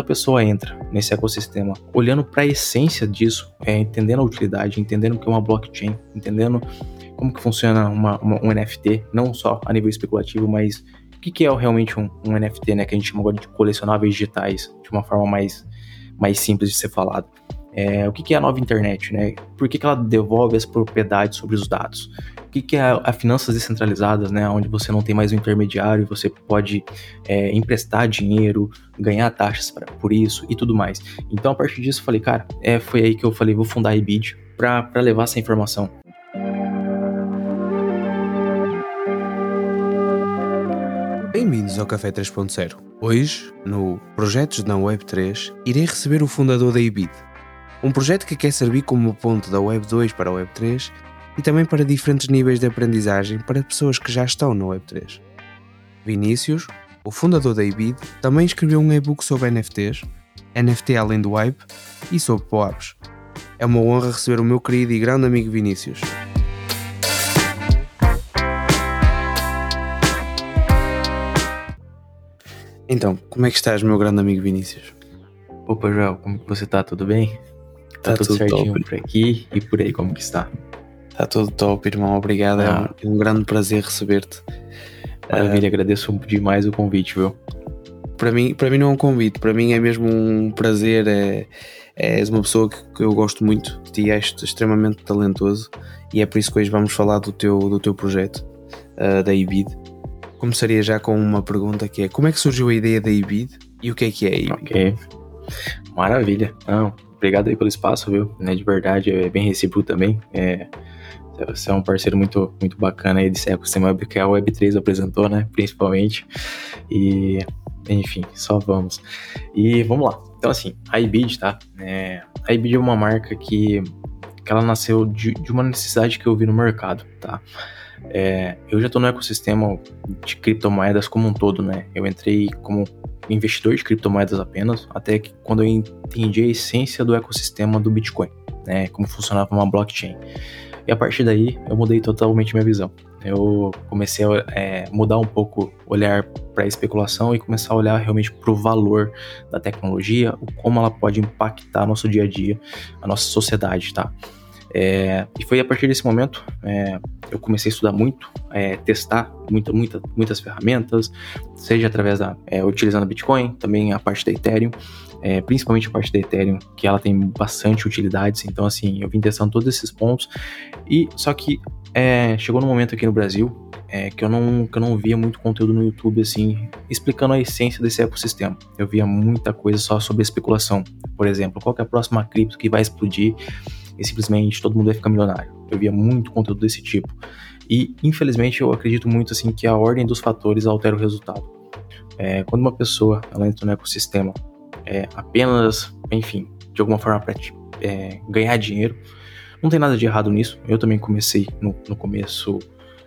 a pessoa entra nesse ecossistema olhando para a essência disso, é, entendendo a utilidade, entendendo o que é uma blockchain, entendendo como que funciona uma, uma, um NFT, não só a nível especulativo, mas o que, que é realmente um, um, NFT, né, que a gente chama agora de colecionáveis digitais, de uma forma mais, mais simples de ser falado. É, o que, que é a nova internet, né? Por que, que ela devolve as propriedades sobre os dados? O que, que é a, a finanças descentralizadas, né? Onde você não tem mais um intermediário, você pode é, emprestar dinheiro, ganhar taxas pra, por isso e tudo mais. Então, a partir disso, eu falei, cara, é, foi aí que eu falei, vou fundar a IBID para levar essa informação. Bem-vindos ao Café 3.0. Hoje, no Projetos na Web 3, irei receber o fundador da IBID, um projeto que quer servir como ponto da Web 2 para a Web 3 e também para diferentes níveis de aprendizagem para pessoas que já estão na Web 3. Vinícius, o fundador da IBID, também escreveu um e-book sobre NFTs, NFT além do hype e sobre POAPs. É uma honra receber o meu querido e grande amigo Vinícius. Então, como é que estás, meu grande amigo Vinícius? Opa, Joel, como você tá? Tudo bem? Tá, tá tudo, tudo, certinho top. por aqui e por aí, como que está? Tá tudo top, irmão. Obrigado. Ah. É, um, é um grande prazer receber-te. Maravilha, uh, agradeço demais o convite, viu? Para mim, para mim não é um convite, para mim é mesmo um prazer. É, és uma pessoa que, que eu gosto muito de ti, és extremamente talentoso e é por isso que hoje vamos falar do teu, do teu projeto, uh, da IBID. Começaria já com uma pergunta que é: como é que surgiu a ideia da IBID e o que é que é a IBID? Ok, maravilha. Não, obrigado aí pelo espaço, viu? Né, de verdade, é bem recíproco também. É, você é um parceiro muito, muito bacana aí desse ecossistema que a Web3 apresentou, né? Principalmente. E, enfim, só vamos. E vamos lá. Então, assim, a iBid, tá? É, a iBid é uma marca que, que ela nasceu de, de uma necessidade que eu vi no mercado, tá? É, eu já estou no ecossistema de criptomoedas como um todo, né? Eu entrei como investidor de criptomoedas apenas, até que quando eu entendi a essência do ecossistema do Bitcoin, né? Como funcionava uma blockchain. E a partir daí eu mudei totalmente minha visão. Eu comecei a é, mudar um pouco, olhar para a especulação e começar a olhar realmente para o valor da tecnologia, como ela pode impactar nosso dia a dia, a nossa sociedade, tá? É, e foi a partir desse momento é, eu comecei a estudar muito, é, testar muita, muita, muitas ferramentas, seja através da é, utilizando Bitcoin, também a parte da Ethereum, é, principalmente a parte da Ethereum, que ela tem bastante utilidades. Então assim, eu vim testando todos esses pontos e só que é, chegou no momento aqui no Brasil que eu não que eu não via muito conteúdo no YouTube assim explicando a essência desse ecossistema. Eu via muita coisa só sobre especulação, por exemplo, qual é a próxima cripto que vai explodir e simplesmente todo mundo vai ficar milionário. Eu via muito conteúdo desse tipo. E, infelizmente, eu acredito muito assim que a ordem dos fatores altera o resultado. É, quando uma pessoa ela entra no ecossistema é, apenas, enfim, de alguma forma para é, ganhar dinheiro, não tem nada de errado nisso. Eu também comecei no, no começo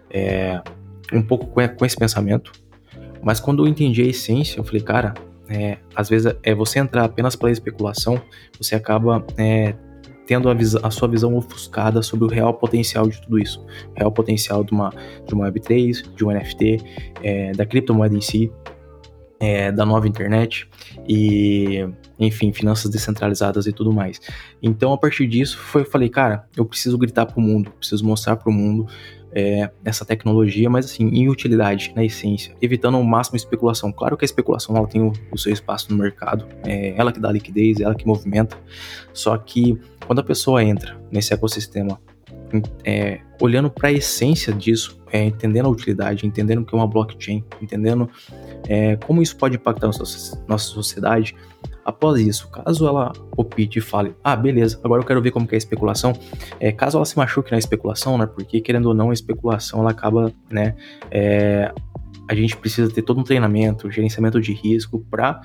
é, um pouco com, com, esse pensamento, mas quando eu entendi a essência, eu falei, cara, é, às vezes é você entrar apenas pela especulação, você acaba é, tendo a, a, sua visão ofuscada sobre o real potencial de tudo isso. O real potencial de uma, de uma Web3, de um NFT, é, da criptomoeda em si, é, da nova internet e, enfim, finanças descentralizadas e tudo mais. Então, a partir disso, foi, eu falei, cara, eu preciso gritar para o mundo, preciso mostrar para o mundo é, essa tecnologia, mas assim, em utilidade, na essência, evitando ao máximo especulação. Claro que a especulação ela tem o, o seu espaço no mercado, é ela que dá liquidez, ela que movimenta, só que quando a pessoa entra nesse ecossistema, é, olhando para a essência disso, é, entendendo a utilidade, entendendo o que é uma blockchain, entendendo é, como isso pode impactar nossa, nossa sociedade, após isso, caso ela opte e fale, ah, beleza, agora eu quero ver como que é a especulação, é, caso ela se machuque na especulação, né, porque querendo ou não, a especulação ela acaba, né, é, a gente precisa ter todo um treinamento, gerenciamento de risco para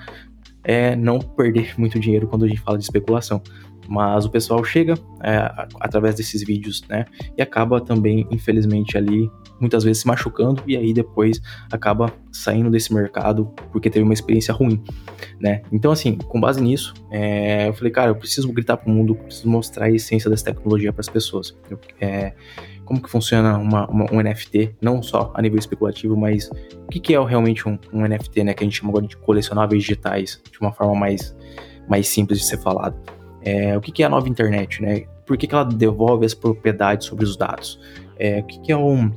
é, não perder muito dinheiro quando a gente fala de especulação. Mas o pessoal chega é, através desses vídeos, né? E acaba também, infelizmente, ali muitas vezes se machucando e aí depois acaba saindo desse mercado porque teve uma experiência ruim, né? Então, assim, com base nisso, é, eu falei, cara, eu preciso gritar para o mundo, preciso mostrar a essência dessa tecnologia para as pessoas. Eu, é, como que funciona uma, uma, um NFT, não só a nível especulativo, mas o que, que é realmente um, um, NFT, né, que a gente chama agora de colecionáveis digitais, de uma forma mais, mais simples de ser falado. É, o que, que é a nova internet, né? Por que, que ela devolve as propriedades sobre os dados? É, o que, que é um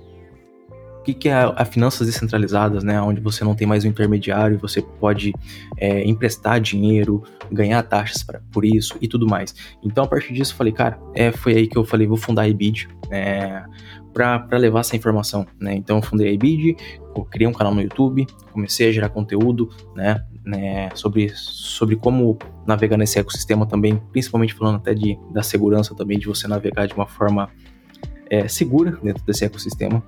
o que, que é a, a, finanças descentralizadas, né? Onde você não tem mais um intermediário, você pode é, emprestar dinheiro, ganhar taxas pra, por isso e tudo mais. Então, a partir disso, eu falei, cara, é, foi aí que eu falei, vou fundar a IBID, é, para levar essa informação, né? Então, eu fundei a IBID, criei um canal no YouTube, comecei a gerar conteúdo, né? Né sobre, sobre como navegar nesse ecossistema também, principalmente falando até de, da segurança também, de você navegar de uma forma é, segura dentro desse ecossistema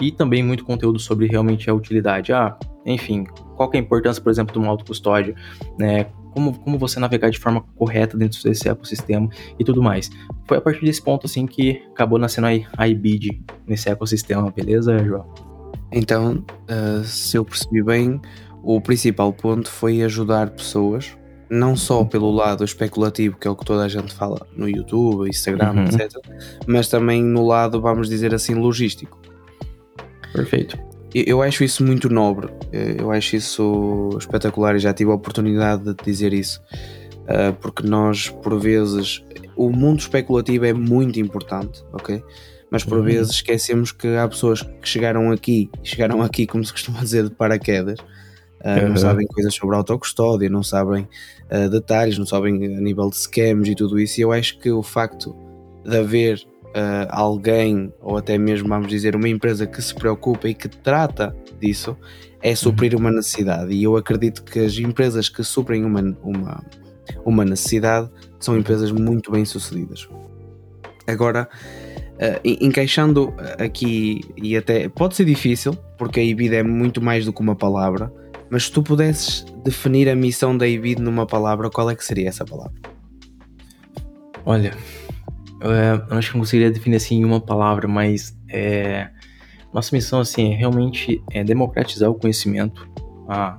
e também muito conteúdo sobre realmente a utilidade. Ah, enfim, qual é a importância, por exemplo, de uma autocustódia, né? Como, como você navegar de forma correta dentro desse ecossistema e tudo mais. Foi a partir desse ponto, assim, que acabou nascendo a IBID nesse ecossistema, beleza, João? Então, uh, se eu percebi bem, o principal ponto foi ajudar pessoas, não só pelo lado especulativo, que é o que toda a gente fala no YouTube, Instagram, uhum. etc., mas também no lado, vamos dizer assim, logístico. Perfeito. Eu acho isso muito nobre, eh, eu acho isso espetacular e já tive a oportunidade de dizer isso, eh, porque nós, por vezes, o mundo especulativo é muito importante, ok? Mas por uhum. vezes esquecemos que há pessoas que chegaram aqui, chegaram aqui, como se costuma dizer, de paraquedas, uhum. não sabem coisas sobre autocustódia, não sabem detalhes, não sabem a nível de scams e tudo isso, e eu acho que o facto de haver uh, alguém, ou até mesmo, vamos dizer, uma empresa que se preocupa e que trata disso, é suprir uma necessidade. E eu acredito que as empresas que suprem uma, uma, uma necessidade são empresas muito bem sucedidas. Agora, uh, encaixando aqui, e até pode ser difícil, porque a IBID é muito mais do que uma palavra, mas se tu pudesses definir a missão da IBID numa palavra, qual é que seria essa palavra? Olha, é, eu acho que não conseguiria definir assim em uma palavra, mas é, nossa missão assim é realmente é democratizar o conhecimento, a,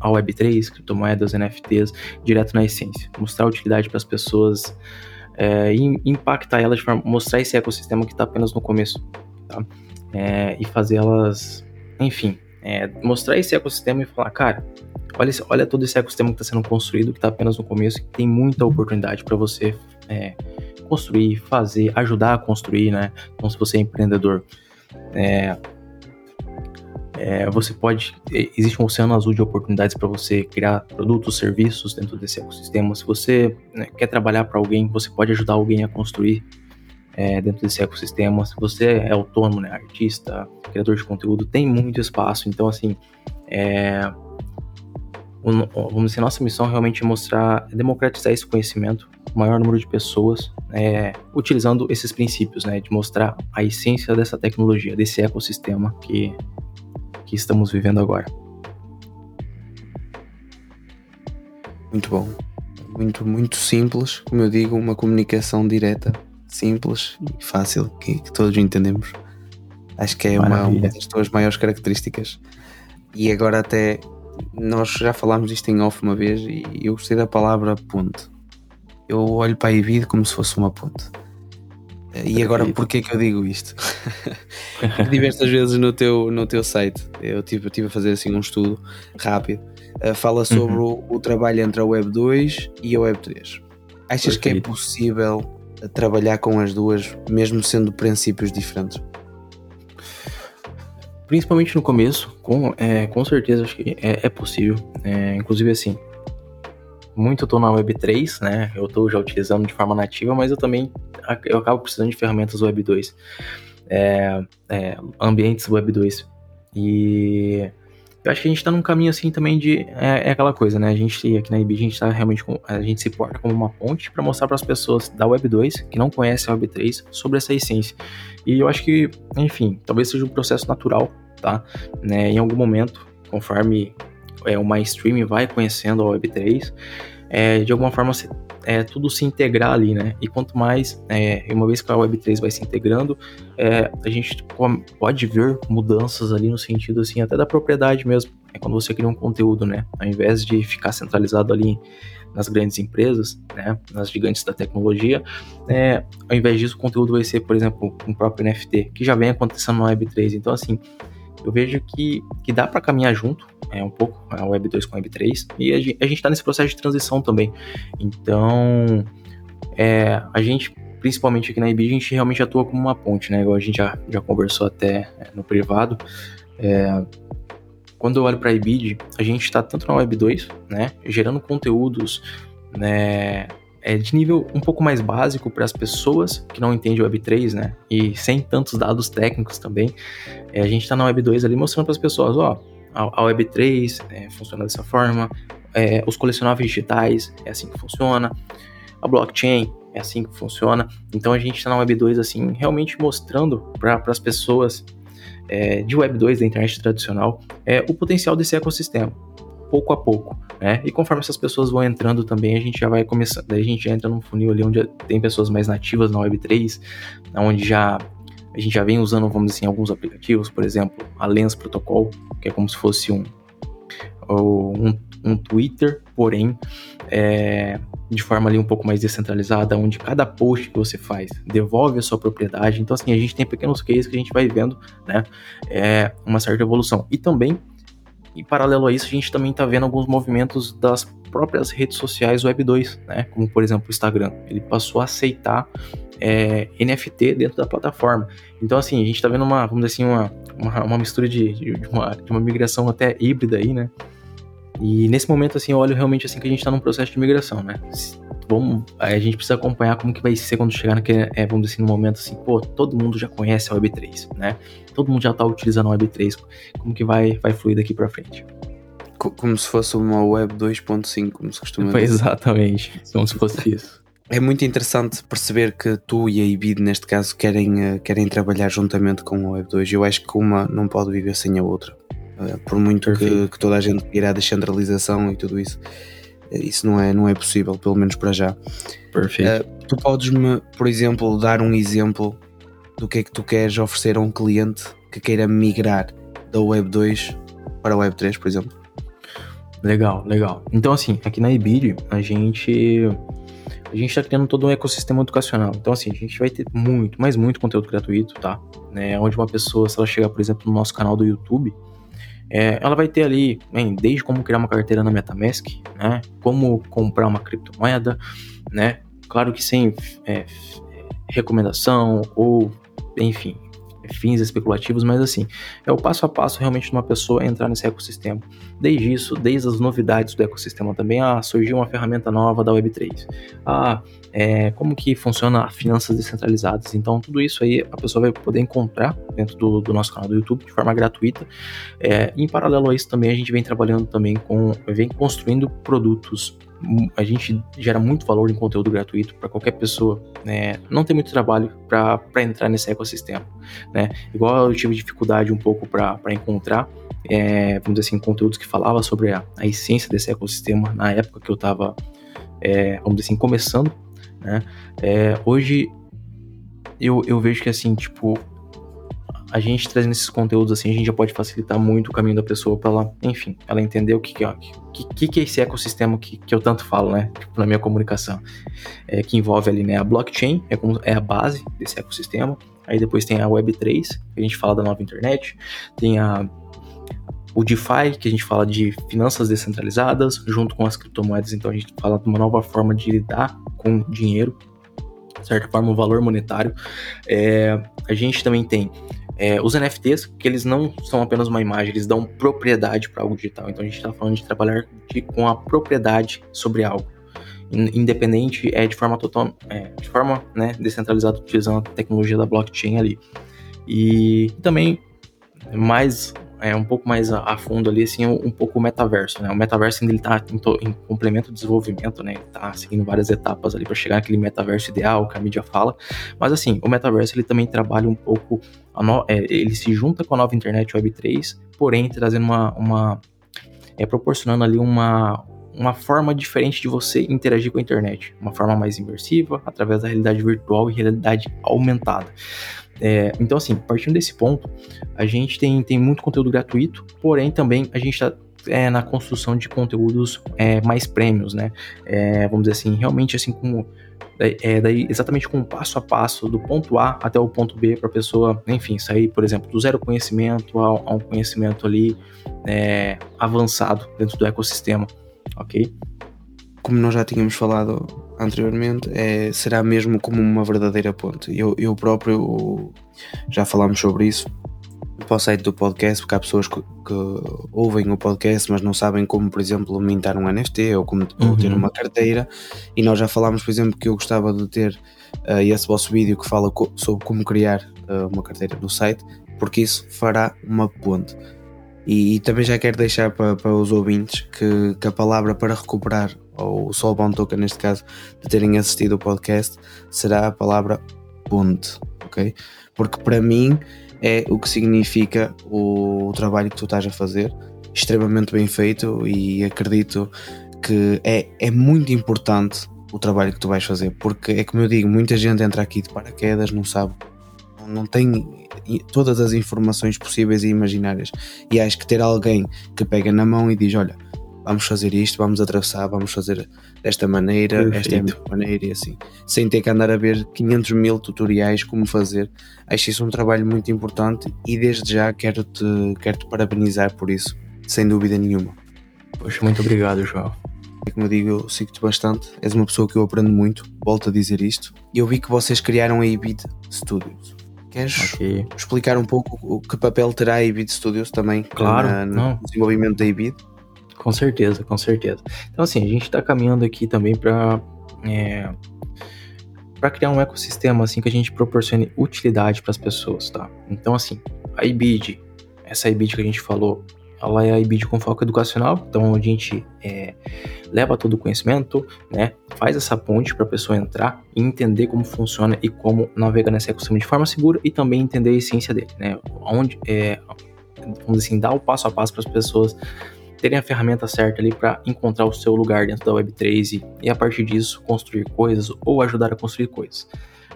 a Web3, criptomoedas, NFTs, direto na essência, mostrar utilidade para as pessoas é, e impactar elas de forma, mostrar esse ecossistema que está apenas no começo, tá? É, e fazer elas, enfim, é, mostrar esse ecossistema e falar, cara, olha, olha todo esse ecossistema que está sendo construído, que está apenas no começo, que tem muita oportunidade para você é, construir, fazer, ajudar a construir, né? Então, se você é empreendedor, é, é, você pode. Existe um oceano azul de oportunidades para você criar produtos, serviços dentro desse ecossistema. Se você né, quer trabalhar para alguém, você pode ajudar alguém a construir é, dentro desse ecossistema. Se você é autônomo, né, artista, criador de conteúdo, tem muito espaço. Então, assim, é, vamos dizer, nossa missão realmente é mostrar, é democratizar esse conhecimento, o maior número de pessoas, é, utilizando esses princípios, né, de mostrar a essência dessa tecnologia, desse ecossistema que, que estamos vivendo agora. Muito bom. Muito, muito simples, como eu digo, uma comunicação direta, simples e fácil, que, que todos entendemos. Acho que é uma, uma das tuas maiores características. E agora até nós já falámos disto em off uma vez e eu gostei da palavra ponte. Eu olho para a Evid como se fosse uma ponte. E agora, porquê que eu digo isto? Diversas vezes no teu, no teu site, eu tive, tive a fazer assim um estudo rápido, uh, fala sobre uhum. o, o, trabalho entre a Web 2 e a Web 3. Achas Perfeito. que é possível trabalhar com as duas, mesmo sendo princípios diferentes? principalmente no começo, com, é, com certeza acho que é, é possível. É, inclusive, assim, muito tô na Web3, né? Eu tô já utilizando de forma nativa, mas eu também eu acabo precisando de ferramentas Web 2, é, é, ambientes Web 2. E eu acho que a gente tá num caminho assim também de. É, é aquela coisa, né? A gente aqui na IB, a gente tá realmente. A gente se porta como uma ponte para mostrar para as pessoas da Web 2, que não conhecem a Web 3, sobre essa essência. E eu acho que, enfim, talvez seja um processo natural tá? Né, em algum momento, conforme é, o mainstream vai conhecendo a Web3, é, de alguma forma é, tudo se integrar ali, né? E quanto mais, é, uma vez que a Web3 vai se integrando, é, a gente pode ver mudanças ali no sentido, assim, até da propriedade mesmo, é quando você cria um conteúdo, né? Ao invés de ficar centralizado ali nas grandes empresas, né, nas gigantes da tecnologia, é, ao invés disso, o conteúdo vai ser, por exemplo, um próprio NFT, que já vem acontecendo no Web3. Então, assim, eu vejo que, que dá para caminhar junto, é um pouco, a Web 2 com a Web 3, e a gente, a gente tá nesse processo de transição também. Então, é, a gente, principalmente aqui na IB, a gente realmente atua como uma ponte, né? Igual a gente já, já conversou até é, no privado. É, quando eu olho para a IBID, a gente está tanto na Web 2, né, gerando conteúdos né, é de nível um pouco mais básico para as pessoas que não entendem Web 3, né? E sem tantos dados técnicos também. É, a gente está na Web 2 ali mostrando para as pessoas, ó, a, a Web 3 é, funciona dessa forma, é, os colecionáveis digitais é assim que funciona, a blockchain é assim que funciona. Então a gente está na Web 2 assim, realmente mostrando para as pessoas é, de Web 2 da internet tradicional é o potencial desse ecossistema pouco a pouco, né? E conforme essas pessoas vão entrando também, a gente já vai começando, daí a gente entra num funil ali onde tem pessoas mais nativas na Web3, onde já a gente já vem usando, vamos dizer assim, alguns aplicativos, por exemplo, a Lens Protocol, que é como se fosse um, um, um Twitter, porém é, de forma ali um pouco mais descentralizada, onde cada post que você faz devolve a sua propriedade. Então, assim, a gente tem pequenos cases que a gente vai vendo, né, é, uma certa evolução. E também e paralelo a isso, a gente também está vendo alguns movimentos das próprias redes sociais Web 2, né? Como por exemplo o Instagram. Ele passou a aceitar é, NFT dentro da plataforma. Então, assim, a gente está vendo uma, vamos dizer assim, uma, uma, uma mistura de, de, uma, de uma migração até híbrida aí, né? E nesse momento, assim, eu olho realmente assim que a gente está num processo de migração, né? Vamos, a gente precisa acompanhar como que vai ser quando chegar naquele, é, vamos dizer assim, no momento assim, pô, todo mundo já conhece a Web3, né? Todo mundo já está utilizando a Web3, como que vai, vai fluir daqui para frente? Como se fosse uma Web 2.5, como se costuma dizer. Exatamente, como se fosse isso. É muito interessante perceber que tu e a IBID, neste caso, querem, eh, querem trabalhar juntamente com a Web 2. Eu acho que uma não pode viver sem a outra. Eh, por muito que, que, toda a gente irá descentralização e tudo isso, eh, isso não é, não é possível, pelo menos para já. Perfeito. Uh, tu podes-me, por exemplo, dar um exemplo do que é que tu queres oferecer a um cliente que queira migrar da Web 2 para a Web 3, por exemplo? Legal, legal. Então, assim, aqui na Ibid, a gente a gente está criando todo um ecossistema educacional. Então, assim, a gente vai ter muito, mas muito conteúdo gratuito, tá? Né, onde uma pessoa, se ela chegar, por exemplo, no nosso canal do YouTube, é, ela vai ter ali, bem, desde como criar uma carteira na MetaMask, né? Como comprar uma criptomoeda, né? Claro que sem é, recomendação ou, enfim, fins especulativos, mas assim, é o passo a passo realmente de uma pessoa entrar nesse ecossistema. Desde isso, desde as novidades do ecossistema também, ah, surgiu uma ferramenta nova da Web3. Ah, é, como que funciona finanças descentralizadas. Então, tudo isso aí a pessoa vai poder encontrar dentro do, do nosso canal do YouTube de forma gratuita. É, em paralelo a isso também, a gente vem trabalhando também com, vem construindo produtos a gente gera muito valor em conteúdo gratuito para qualquer pessoa, né? Não tem muito trabalho para entrar nesse ecossistema, né? Igual eu tive dificuldade um pouco para encontrar, é, vamos dizer assim, conteúdos que falava sobre a, a, essência desse ecossistema na época que eu estava, é, vamos dizer assim, começando né? É, hoje eu, eu vejo que assim, tipo, a gente trazendo esses conteúdos assim, a gente já pode facilitar muito o caminho da pessoa para ela, enfim, ela entender o que, que, é, que, que é esse ecossistema que, que eu tanto falo, né? Tipo, na minha comunicação. É, que envolve ali, né? A blockchain é, como, é a base desse ecossistema. Aí depois tem a Web3, que a gente fala da nova internet. Tem a o DeFi, que a gente fala de finanças descentralizadas, junto com as criptomoedas, então a gente fala de uma nova forma de lidar com dinheiro, de certa forma, o valor monetário. É, a gente também tem é, os NFTs, que eles não são apenas uma imagem, eles dão propriedade para algo digital. Então a gente está falando de trabalhar de, com a propriedade sobre algo. Independente, é de forma total, é, de forma né, descentralizada, utilizando a tecnologia da blockchain ali. E também mais é, um pouco mais a, a, fundo ali, assim, um, um, pouco o metaverso, né? O metaverso ainda ele tá em, em complemento do desenvolvimento, né? Ele tá seguindo várias etapas ali para chegar naquele metaverso ideal que a mídia fala. Mas assim, o metaverso ele também trabalha um pouco, no, é, ele se junta com a nova internet Web 3, porém trazendo uma, uma é, proporcionando ali uma, uma forma diferente de você interagir com a internet, uma forma mais imersiva, através da realidade virtual e realidade aumentada. É, então, assim, partindo desse ponto, a gente tem, tem muito conteúdo gratuito, porém também a gente está é, na construção de conteúdos é, mais prêmios, né? É, vamos dizer assim, realmente assim como é, daí exatamente com o passo a passo do ponto A até o ponto B para a pessoa, enfim, sair, por exemplo, do zero conhecimento a um conhecimento ali é, avançado dentro do ecossistema, ok? Como nós já tínhamos falado anteriormente, é, será mesmo como uma verdadeira ponte. Eu, eu próprio já falámos sobre isso para o site do podcast, porque há pessoas que, que, ouvem o podcast, mas não sabem como, por exemplo, mintar um NFT ou como uhum. ou ter uma carteira. E nós já falámos, por exemplo, que eu gostava de ter uh, esse vosso vídeo que fala co sobre como criar uh, uma carteira no site, porque isso fará uma ponte. E, e também já quero deixar para, para os ouvintes que, que, a palavra para recuperar, ou o Soulbound Token neste caso, de terem assistido ao podcast, será a palavra ponte, ok? Porque para mim é o que significa o, o trabalho que tu estás a fazer, extremamente bem feito e acredito que é, é muito importante o trabalho que tu vais fazer, porque é como eu digo, muita gente entra aqui de paraquedas, não sabe, não tem todas as informações possíveis e imaginárias. E acho que ter alguém que pega na mão e diz: Olha, vamos fazer isto, vamos atravessar, vamos fazer desta maneira, Perfeito. esta é maneira e assim, sem ter que andar a ver 500 mil tutoriais como fazer. Acho isso um trabalho muito importante e desde já quero-te quero -te parabenizar por isso, sem dúvida nenhuma. Poxa, muito obrigado, João. Como eu digo, eu sigo-te bastante, és uma pessoa que eu aprendo muito, volto a dizer isto. E eu vi que vocês criaram a Ibid Studios. Queres okay. explicar um pouco o que papel terá a Ibid Studios também claro, na, no desenvolvimento da Ibid? Com certeza, com certeza. Então, assim, a gente está caminhando aqui também para é, para criar um ecossistema assim que a gente proporcione utilidade para as pessoas, tá? Então, assim, a IBID, essa IBID que a gente falou, ela é a IBID com foco educacional, então a gente é, leva todo o conhecimento, né? Faz essa ponte para a pessoa entrar e entender como funciona e como navegar nesse ecossistema de forma segura e também entender a essência dele, né? Onde é, vamos dizer assim, dar o passo a passo para as pessoas terem a ferramenta certa ali para encontrar o seu lugar dentro da Web3 e, e, a partir disso construir coisas ou ajudar a construir coisas.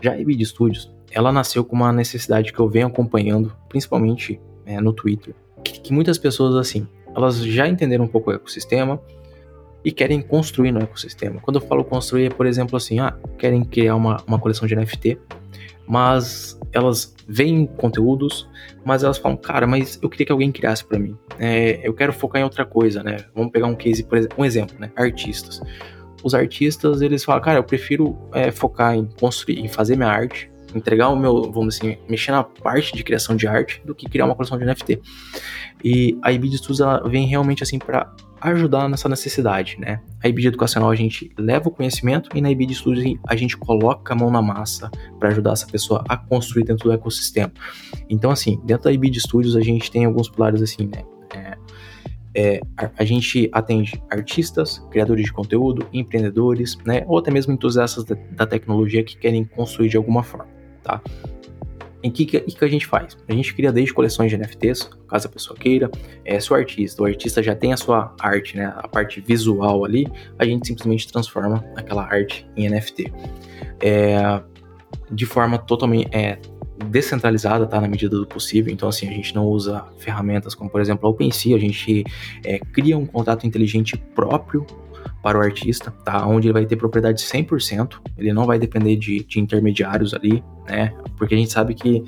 Já a EBID Studios, ela nasceu com uma necessidade que eu venho acompanhando, principalmente é, no Twitter, que, que, muitas pessoas assim, elas já entenderam um pouco o ecossistema e querem construir no ecossistema. Quando eu falo construir, é por exemplo assim, ah, querem criar uma, uma coleção de NFT, mas elas veem conteúdos, mas elas falam, cara, mas eu queria que alguém criasse para mim. É, eu quero focar em outra coisa, né? Vamos pegar um case, por exemplo, um exemplo, né? Artistas. Os artistas, eles falam, cara, eu prefiro é, focar em construir, em fazer minha arte, entregar o meu, vamos assim, mexer na parte de criação de arte do que criar uma coleção de NFT. E a IBID Studios ela vem realmente assim para ajudar nessa necessidade, né? A IBID Educacional a gente leva o conhecimento e na IBID Studios a gente coloca a mão na massa para ajudar essa pessoa a construir dentro do ecossistema. Então, assim, dentro da IBID Studios a gente tem alguns pilares assim, né? É, é, a, a, gente atende artistas, criadores de conteúdo, empreendedores, né? Ou até mesmo entusiastas da, da tecnologia que querem construir de alguma forma, tá? Em que, que, que a gente faz? A gente cria desde coleções de NFTs, caso a pessoa queira. É, se o artista, o artista já tem a sua arte, né, a parte visual ali, a gente simplesmente transforma aquela arte em NFT. É, de forma totalmente é, descentralizada, tá? Na medida do possível. Então, assim, a gente não usa ferramentas como, por exemplo, a OpenSea, a gente é, cria um contrato inteligente próprio para o artista, tá? Onde ele vai ter propriedade 100%, ele não vai depender de, de intermediários ali, né? Porque a gente sabe que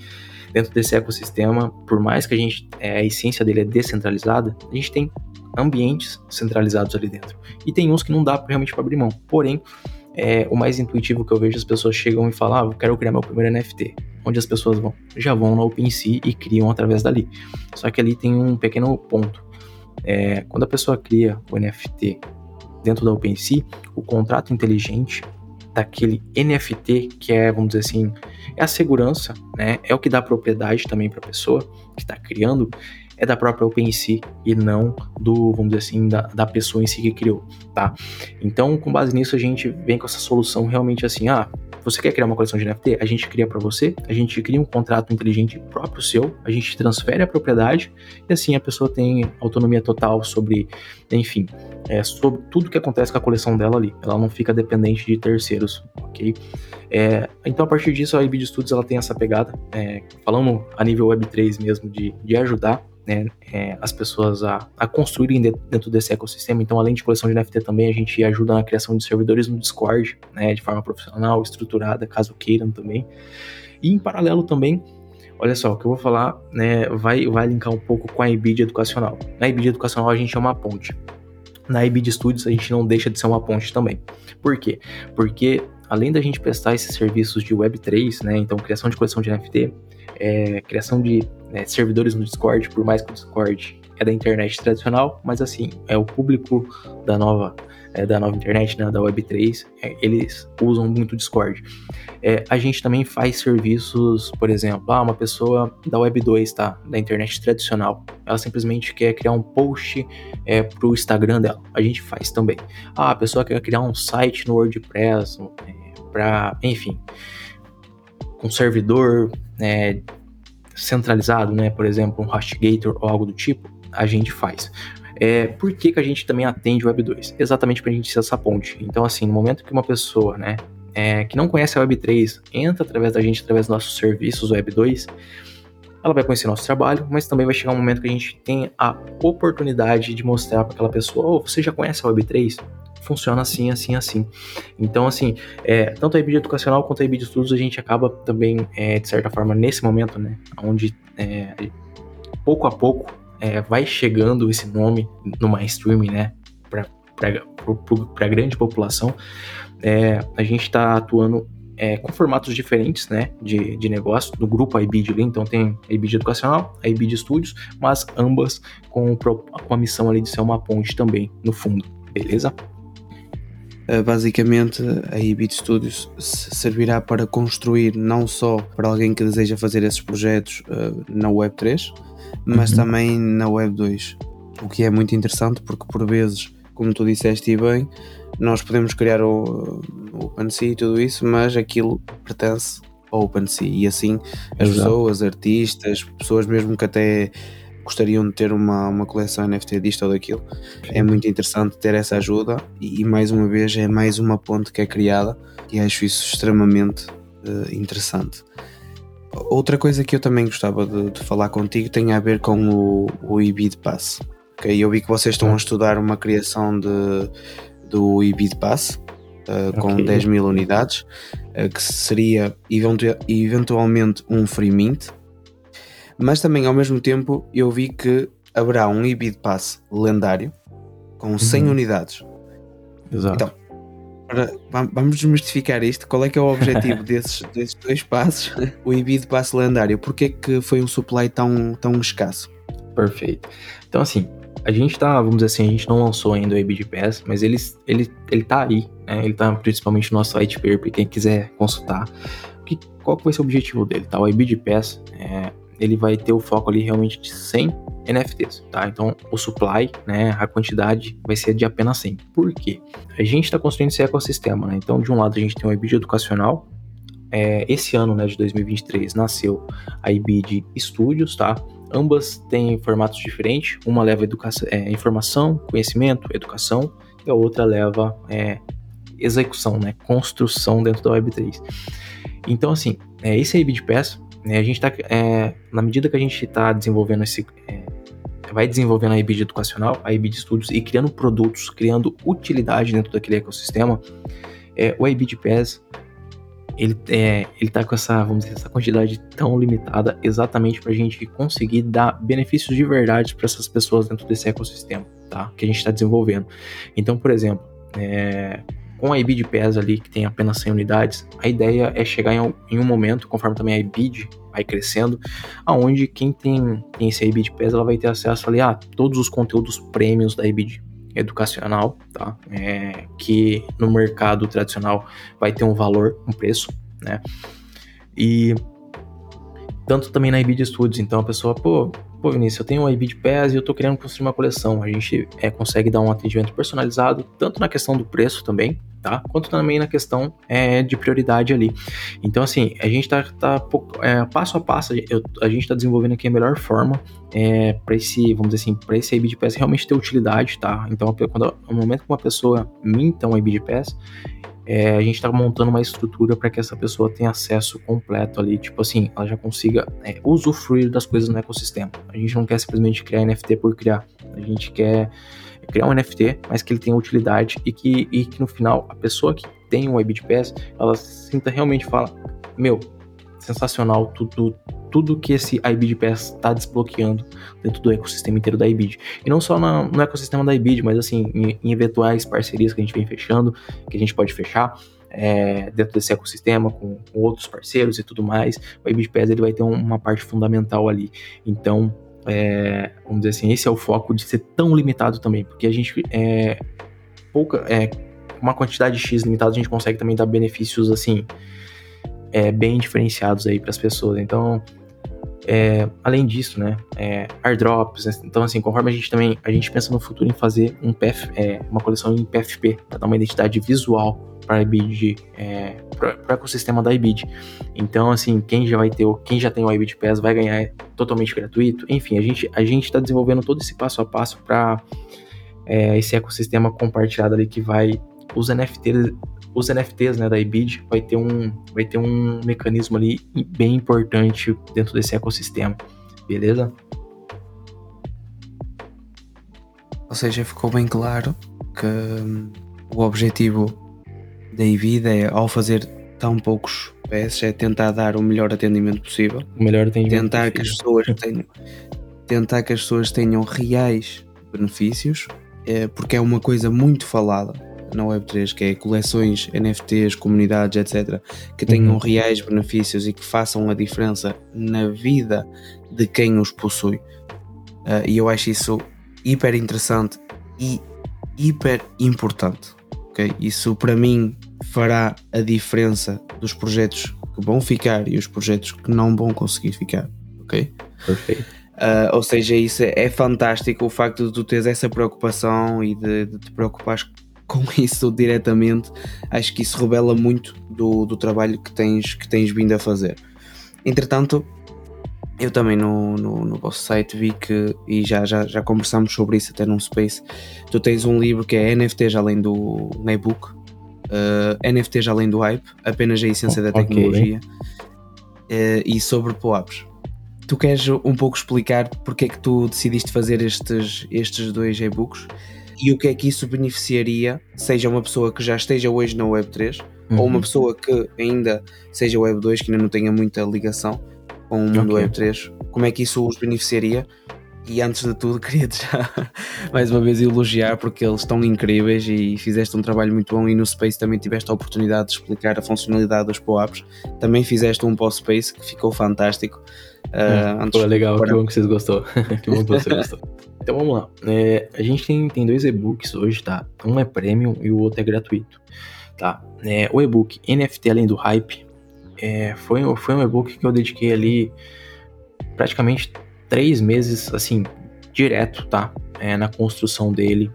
dentro desse ecossistema, por mais que a gente é, a essência dele é descentralizada, a gente tem ambientes centralizados ali dentro. E tem uns que não dá realmente para abrir mão. Porém, é, o mais intuitivo que eu vejo as pessoas chegam e falam: ah, quero criar meu primeiro NFT. Onde as pessoas vão? Já vão na OpenSea e criam através dali. Só que ali tem um pequeno ponto. É, quando a pessoa cria o NFT dentro da OpenSea, o contrato inteligente daquele NFT que é, vamos dizer assim, é a segurança, né? É o que dá propriedade também para a pessoa que está criando, é da própria OpenSea e não do, vamos dizer assim, da, da pessoa em si que criou, tá? Então, com base nisso, a gente vem com essa solução realmente assim, ah, você quer criar uma coleção de NFT? A gente cria para você, a gente cria um contrato inteligente próprio seu, a gente transfere a propriedade e assim a pessoa tem autonomia total sobre, enfim, é, sobre tudo que acontece com a coleção dela ali. Ela não fica dependente de terceiros, ok? É, então, a partir disso, a IBID Studios ela tem essa pegada, é, falando a nível Web3 mesmo, de, de ajudar né, é, as pessoas a, a construírem dentro desse ecossistema. Então, além de coleção de NFT também, a gente ajuda na criação de servidores no Discord, né, de forma profissional, estruturada, caso queiram também. E em paralelo também, olha só, o que eu vou falar né, vai, vai linkar um pouco com a IBID educacional. Na IBID educacional a gente é uma ponte. Na IBID Studios a gente não deixa de ser uma ponte também. Por quê? Porque além da gente prestar esses serviços de Web3, né, então criação de coleção de NFT, é, criação de né, servidores no Discord, por mais que o Discord é da internet tradicional, mas assim, é o público da nova, é, da nova internet, né, da Web3, é, eles usam muito o Discord. É, a gente também faz serviços, por exemplo, ah, uma pessoa da Web2, tá, da internet tradicional, ela simplesmente quer criar um post é, pro Instagram dela, a gente faz também. Ah, a pessoa quer criar um site no WordPress, é, enfim, com servidor né, centralizado, né, por exemplo, um HostGator ou algo do tipo, a gente faz. É, por que, que a gente também atende o Web 2? Exatamente para a gente ser essa ponte. Então, assim, no momento que uma pessoa, né, é, que não conhece a Web 3, entra através da gente, através dos nossos serviços Web 2, ela vai conhecer nosso trabalho, mas também vai chegar um momento que a gente tem a oportunidade de mostrar para aquela pessoa: oh, você já conhece a Web 3? Funciona assim, assim, assim. Então, assim, é, tanto a IB educacional quanto a de estudos, a gente acaba também, é, de certa forma, nesse momento, né, onde é, pouco a pouco é, vai chegando esse nome no mainstream, né, para a grande população, é, a gente está atuando é, com formatos diferentes né, de, de negócio, do grupo IBID ali, então tem a IBID Educacional, a IBID Studios, mas ambas com, com a missão ali de ser uma ponte também, no fundo, beleza? Eh, basicamente a Ibit Studios servirá para construir não só para alguém que deseja fazer esses projetos uh, na Web 3, mas uhum. também na Web 2. O que é muito interessante porque por vezes, como tu disseste e bem, nós podemos criar o, o OpenSea e tudo isso, mas aquilo pertence ao OpenSea e assim as Exato. pessoas, artistas, pessoas mesmo que até gostariam de ter uma, uma coleção NFT disto ou daquilo. É muito interessante ter essa ajuda e, e, mais uma vez é mais uma ponte que é criada e acho isso extremamente uh, interessante. Outra coisa que eu também gostava de, de, falar contigo tem a ver com o, o IBID Pass. Okay? Eu vi que vocês estão a estudar uma criação de, do IBID Pass uh, com okay. 10 mil unidades, uh, que seria eventualmente um free mint, mas também ao mesmo tempo eu vi que haverá um IBID Pass lendário com 100 uhum. unidades. Exato. Então, para, vamos desmistificar isto. Qual é que é o objetivo desses, desses dois passos? O IBID Pass lendário. Porquê que foi um supply tão, tão escasso? Perfeito. Então assim, a gente tá, vamos dizer assim, a gente não lançou ainda o IBID Pass, mas ele, ele, ele tá aí, né? Ele tá principalmente no nosso white paper, quem quiser consultar. Que, qual que vai ser o objetivo dele, tá? O IBID Pass é, ele vai ter o foco ali realmente de 100 NFTs, tá? Então, o supply, né, a quantidade vai ser de apenas 100. Por quê? A gente está construindo esse ecossistema, né? Então, de um lado, a gente tem o IBID educacional. É, esse ano, né, de 2023, nasceu a IBID Studios, tá? Ambas têm formatos diferentes. Uma leva educação, é, informação, conhecimento, educação, e a outra leva é, execução, né? Construção dentro da Web3. Então, assim, é, esse IBID Pass? A gente está, é, na medida que a gente está desenvolvendo esse, é, vai desenvolvendo a IBD educacional, a IBD Studios e criando produtos, criando utilidade dentro daquele ecossistema, é, o IBD Pass ele, é, ele tá com essa, vamos dizer, essa quantidade tão limitada exatamente para a gente conseguir dar benefícios de verdade para essas pessoas dentro desse ecossistema, tá? Que a gente está desenvolvendo. Então, por exemplo, é, com a IBID PES ali, que tem apenas 100 unidades, a ideia é chegar em, em um momento, conforme também a IBID vai crescendo, aonde quem tem, tem esse IBID PES, ela vai ter acesso ali a todos os conteúdos prêmios da IBID educacional, tá? É, que no mercado tradicional vai ter um valor, um preço, né? E tanto também na IBID Studios, então a pessoa, pô, pô Vinícius, eu tenho um IBID PES e eu tô querendo construir uma coleção. A gente é, consegue dar um atendimento personalizado, tanto na questão do preço também, tá? Quanto também na questão é, de prioridade ali. Então, assim, a gente tá, tá é, passo a passo, eu, a gente tá desenvolvendo aqui a melhor forma é, para esse, vamos dizer assim, para esse IBID Pass realmente ter utilidade, tá? Então, quando, no momento que uma pessoa minta um IBID Pass, é, a gente está montando uma estrutura para que essa pessoa tenha acesso completo ali, tipo assim, ela já consiga é, usufruir das coisas no ecossistema. A gente não quer simplesmente criar NFT por criar, a gente quer criar um NFT, mas que ele tenha utilidade e que, e que no final a pessoa que tem um IBIT Pass, ela sinta realmente fala, meu, sensacional tudo tudo que esse IBID Pass está desbloqueando dentro do ecossistema inteiro da IBID. E não só no, no ecossistema da IBID, mas assim, em, em, eventuais parcerias que a gente vem fechando, que a gente pode fechar é, dentro desse ecossistema com, com, outros parceiros e tudo mais. O IBID Pass ele vai ter uma parte fundamental ali. Então, é, vamos dizer assim, esse é o foco de ser tão limitado também, porque a gente é pouca, é, uma quantidade X limitada, a gente consegue também dar benefícios assim é, bem diferenciados aí para as pessoas. Então, é, além disso, né, é, airdrops, então assim, conforme a gente também, a gente pensa no futuro em fazer um PF, é, uma coleção em PFP, para dar uma identidade visual para a IBID, é, para o ecossistema da IBID. Então, assim, quem já vai ter, quem já tem o IBID Pass vai ganhar totalmente gratuito. Enfim, a gente a gente está desenvolvendo todo esse passo a passo para é, esse ecossistema compartilhado ali que vai os NFTs os NFTs né, da IBID vai ter, um, vai ter um mecanismo ali bem importante dentro desse ecossistema, beleza? Ou seja, ficou bem claro que hum, o objetivo da IBID é, ao fazer tão poucos PS, é tentar dar o melhor atendimento possível. O melhor atendimento tentar possível. que as pessoas tenham tentar que as pessoas tenham reais benefícios, é, porque é uma coisa muito falada na Web3, que é coleções, NFTs, comunidades, etc., que tenham uhum. reais benefícios e que façam a diferença na vida de quem os possui. Uh, e eu acho isso hiper interessante e hiper importante. Okay? Isso para mim fará a diferença dos projetos que vão ficar e os projetos que não vão conseguir ficar. Ok? Perfeito. Uh, ou seja, isso é, é, fantástico o facto de tu teres essa preocupação e de, de te preocupares com isso diretamente, acho que isso revela muito do, do trabalho que tens, que tens vindo a fazer. Entretanto, eu também no, no, no vosso site vi que, e já, já, já conversamos sobre isso até num space, tu tens um livro que é NFTs além do e-book, uh, NFTs além do hype, apenas a essência da tecnologia, okay. uh, e sobre POAPs. Tu queres um pouco explicar porque é que tu decidiste fazer estes, estes dois e-books e o que é que isso beneficiaria, seja uma pessoa que já esteja hoje na Web3 uhum. ou uma uhum. pessoa que ainda seja Web2, que ainda não tenha muita ligação com o mundo okay. Web3, como é que isso os beneficiaria? E antes de tudo, queria-te já mais uma vez elogiar porque eles estão incríveis e fizeste um trabalho muito bom. E no Space também tiveste a oportunidade de explicar a funcionalidade dos POAPs. Também fizeste um pós-Space que ficou fantástico. Uh, hum, pô, legal, que bom que vocês gostou. que bom que você gostou. Então vamos lá. É, a gente tem, tem dois e-books hoje, tá? Um é premium e o outro é gratuito. Tá? É, o e-book NFT Além do Hype é, foi, foi um e-book que eu dediquei ali praticamente três meses, assim, direto, tá? É, na construção dele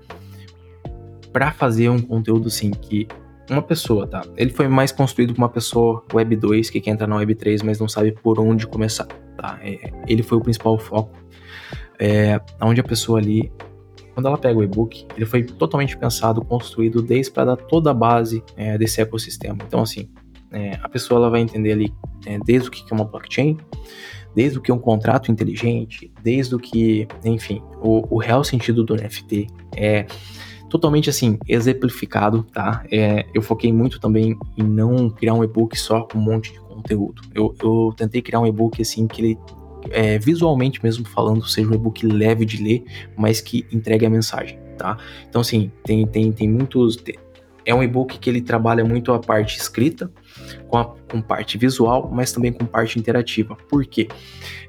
para fazer um conteúdo assim que uma pessoa, tá? Ele foi mais construído com uma pessoa Web 2 que quer entrar na Web 3, mas não sabe por onde começar, tá? É, ele foi o principal foco é, onde a pessoa ali, quando ela pega o e-book, ele foi totalmente pensado, construído desde para dar toda a base é, desse ecossistema. Então, assim, é, a pessoa ela vai entender ali é, desde o que é uma blockchain, desde o que é um contrato inteligente, desde o que, enfim, o, o real sentido do NFT é totalmente assim exemplificado, tá? É, eu foquei muito também em não criar um e-book só com um monte de conteúdo. Eu, eu tentei criar um e-book assim que ele é, visualmente mesmo falando, seja um e-book leve de ler, mas que entregue a mensagem, tá? Então, assim, tem, tem, tem muitos. É um e-book que ele trabalha muito a parte escrita, com, a, com parte visual, mas também com parte interativa. Por quê?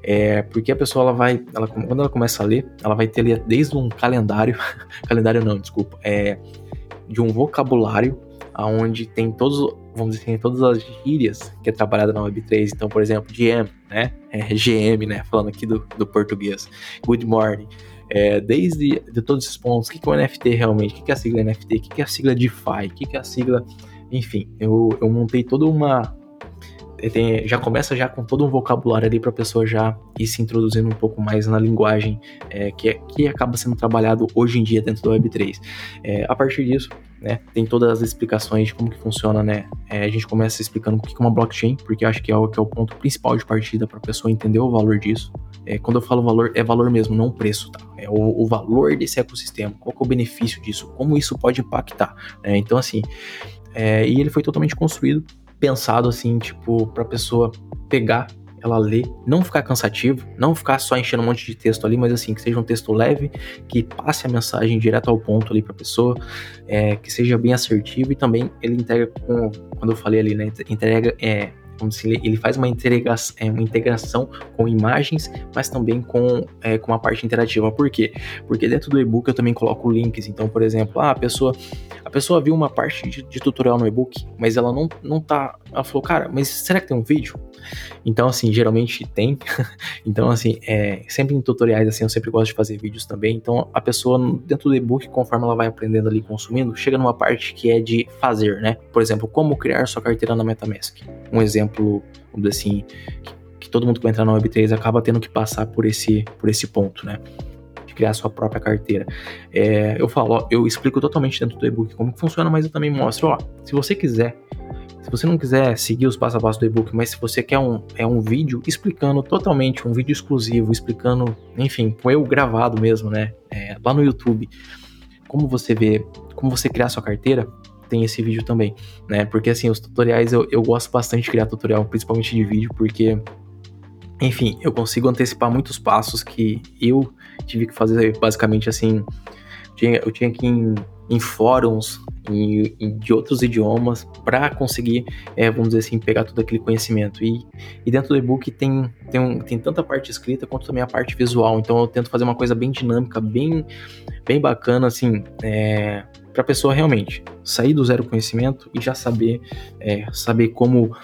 É, porque a pessoa, ela vai, ela, quando ela começa a ler, ela vai ter desde um calendário, calendário não, desculpa, é, de um vocabulário onde tem todos, vamos dizer assim, todas as gírias que é trabalhada na Web3. Então, por exemplo, GM, né? É, GM, né? Falando aqui do, do português. Good morning. É, desde de todos esses pontos, o que, que é o NFT realmente? O que, é a sigla NFT? O que, que é a sigla DeFi? O que, que é a sigla. Enfim, eu, eu montei toda uma. tem, já começa já com todo um vocabulário ali para a pessoa já ir se introduzindo um pouco mais na linguagem é, que, que acaba sendo trabalhado hoje em dia dentro do Web3. É, a partir disso, né, tem todas as explicações de como que funciona, né? É, a gente começa explicando o que é uma blockchain, porque acho que é o, que é o ponto principal de partida para a pessoa entender o valor disso. Quando eu falo valor, é valor mesmo, não preço, tá? É o, o valor desse ecossistema, qual é o benefício disso, como isso pode impactar. Né? Então, assim, é, e ele foi totalmente construído, pensado assim, tipo, para a pessoa pegar ela ler, não ficar cansativo, não ficar só enchendo um monte de texto ali, mas assim, que seja um texto leve, que passe a mensagem direto ao ponto ali para a pessoa, é, que seja bem assertivo e também ele entrega com, quando eu falei ali, né, entrega é, ele, faz uma, é, uma integração com imagens, mas também com, é, com uma parte interativa. Por quê? Porque dentro do e-book eu também coloco links. Então, por exemplo, ah, a pessoa a pessoa viu uma parte de, de tutorial no e-book, mas ela não, não tá. Ela falou, cara, mas será que tem um vídeo? Então, assim, geralmente tem. então, assim, é, sempre em tutoriais, assim, eu sempre gosto de fazer vídeos também. Então, a pessoa, dentro do e-book, conforme ela vai aprendendo ali, consumindo, chega numa parte que é de fazer, né? Por exemplo, como criar sua carteira na MetaMask. Um exemplo, vamos dizer assim, que, que todo mundo que vai entrar na Web3 acaba tendo que passar por esse, por esse ponto, né? de criar sua própria carteira. É, eu falo, ó, eu explico totalmente dentro do e-book como que funciona, mas eu também mostro, ó, se você quiser, se você não quiser seguir os passo a passo do e-book, mas se você quer um, é um vídeo explicando totalmente, um vídeo exclusivo, explicando, enfim, com eu gravado mesmo, né, é, lá no YouTube, como você vê, como você criar sua carteira, tem esse vídeo também, né, porque assim, os tutoriais, eu, eu gosto bastante de criar tutorial, principalmente de vídeo, porque enfim, eu consigo antecipar muitos passos que eu tive que fazer basicamente assim. Eu tinha que ir em, em fóruns em, em, de outros idiomas para conseguir, é, vamos dizer assim, pegar todo aquele conhecimento. E, e dentro do e-book tem, tem, um, tem tanto a parte escrita quanto também a parte visual. Então eu tento fazer uma coisa bem dinâmica, bem, bem bacana, assim, é, para a pessoa realmente sair do zero conhecimento e já saber, é, saber como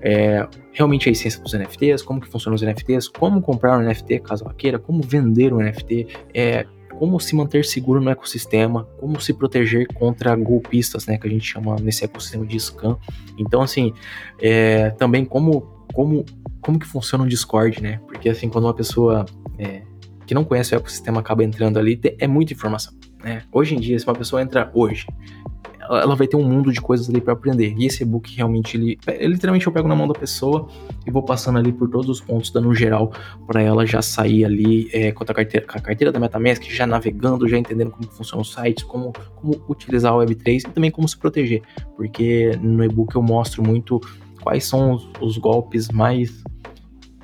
é, realmente a essência dos NFTs, como que funcionam os NFTs, como comprar um NFT caso ela queira, como vender um NFT, é, como se manter seguro no ecossistema, como se proteger contra golpistas, né, que a gente chama nesse ecossistema de scam. Então, assim, é, também como, como, como que funciona o Discord, né, porque assim, quando uma pessoa é, que não conhece o ecossistema acaba entrando ali, é muita informação, né. Hoje em dia, se uma pessoa entra hoje ela vai ter um mundo de coisas ali para aprender. E esse e-book realmente, ele, é, literalmente eu pego na mão da pessoa e vou passando ali por todos os pontos, dando um geral para ela já sair ali é, com, a carteira, com a carteira da MetaMask, já navegando, já entendendo como funcionam os sites, como, como utilizar o Web3 e também como se proteger. Porque no e-book eu mostro muito quais são os, os golpes mais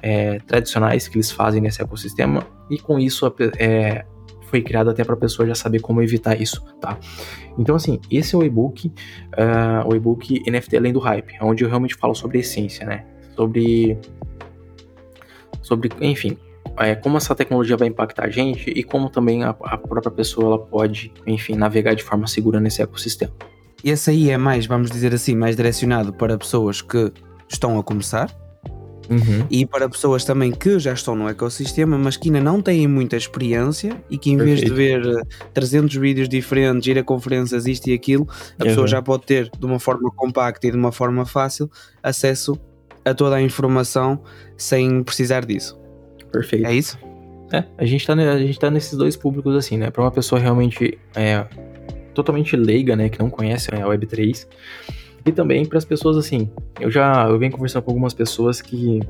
é, tradicionais que eles fazem nesse ecossistema e com isso é, foi criado até para a pessoa já saber como evitar isso, tá? Então, assim, esse é o e-book, uh, o e-book NFT Além do Hype, onde eu realmente falo sobre essência, né? Sobre, sobre enfim, é, como essa tecnologia vai impactar a gente e como também a, a própria pessoa ela pode, enfim, navegar de forma segura nesse ecossistema. Esse aí é mais, vamos dizer assim, mais direcionado para pessoas que estão a começar, Uhum. E para pessoas também que já estão no ecossistema, mas que ainda não têm muita experiência e que em Perfeito. vez de ver 300 eh, vídeos diferentes, ir a conferências, isto e aquilo, a uhum. pessoa já pode ter de uma forma compacta e de uma forma fácil acesso a toda a informação sem precisar disso. Perfeito. É isso? É, a gente tá, a gente tá nesses dois públicos assim, né? Para uma pessoa realmente é, totalmente leiga, né, que não conhece a Web3, e também para as pessoas assim, eu já eu venho conversando com algumas pessoas que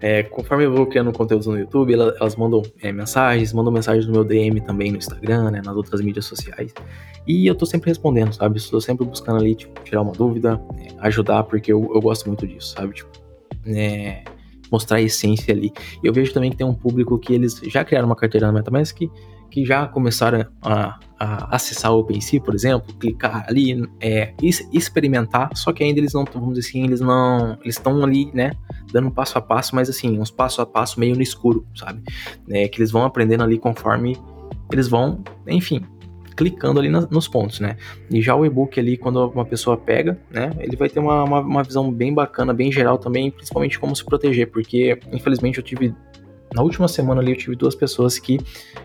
é, conforme eu vou criando conteúdos no YouTube, elas, mandam é, mensagens, mandam mensagens no meu DM também no Instagram, né, nas outras mídias sociais. E eu tô sempre respondendo, sabe? Estou sempre buscando ali, tipo, tirar uma dúvida, é, ajudar, porque eu, eu gosto muito disso, sabe? Tipo, é, mostrar a essência ali. E eu vejo também que tem um público que eles já criaram uma carteira na MetaMask que já começaram a, acessar o OpenSea, por exemplo, clicar ali, é, experimentar, só que ainda eles não, vamos dizer assim, eles não, eles estão ali, né, dando passo a passo, mas assim, uns passo a passo meio no escuro, sabe? É, que eles vão aprendendo ali conforme eles vão, enfim, clicando ali nos pontos, né? E já o e-book ali, quando uma pessoa pega, né, ele vai ter uma, uma, uma visão bem bacana, bem geral também, principalmente como se proteger, porque infelizmente eu tive na última semana ali eu tive duas pessoas que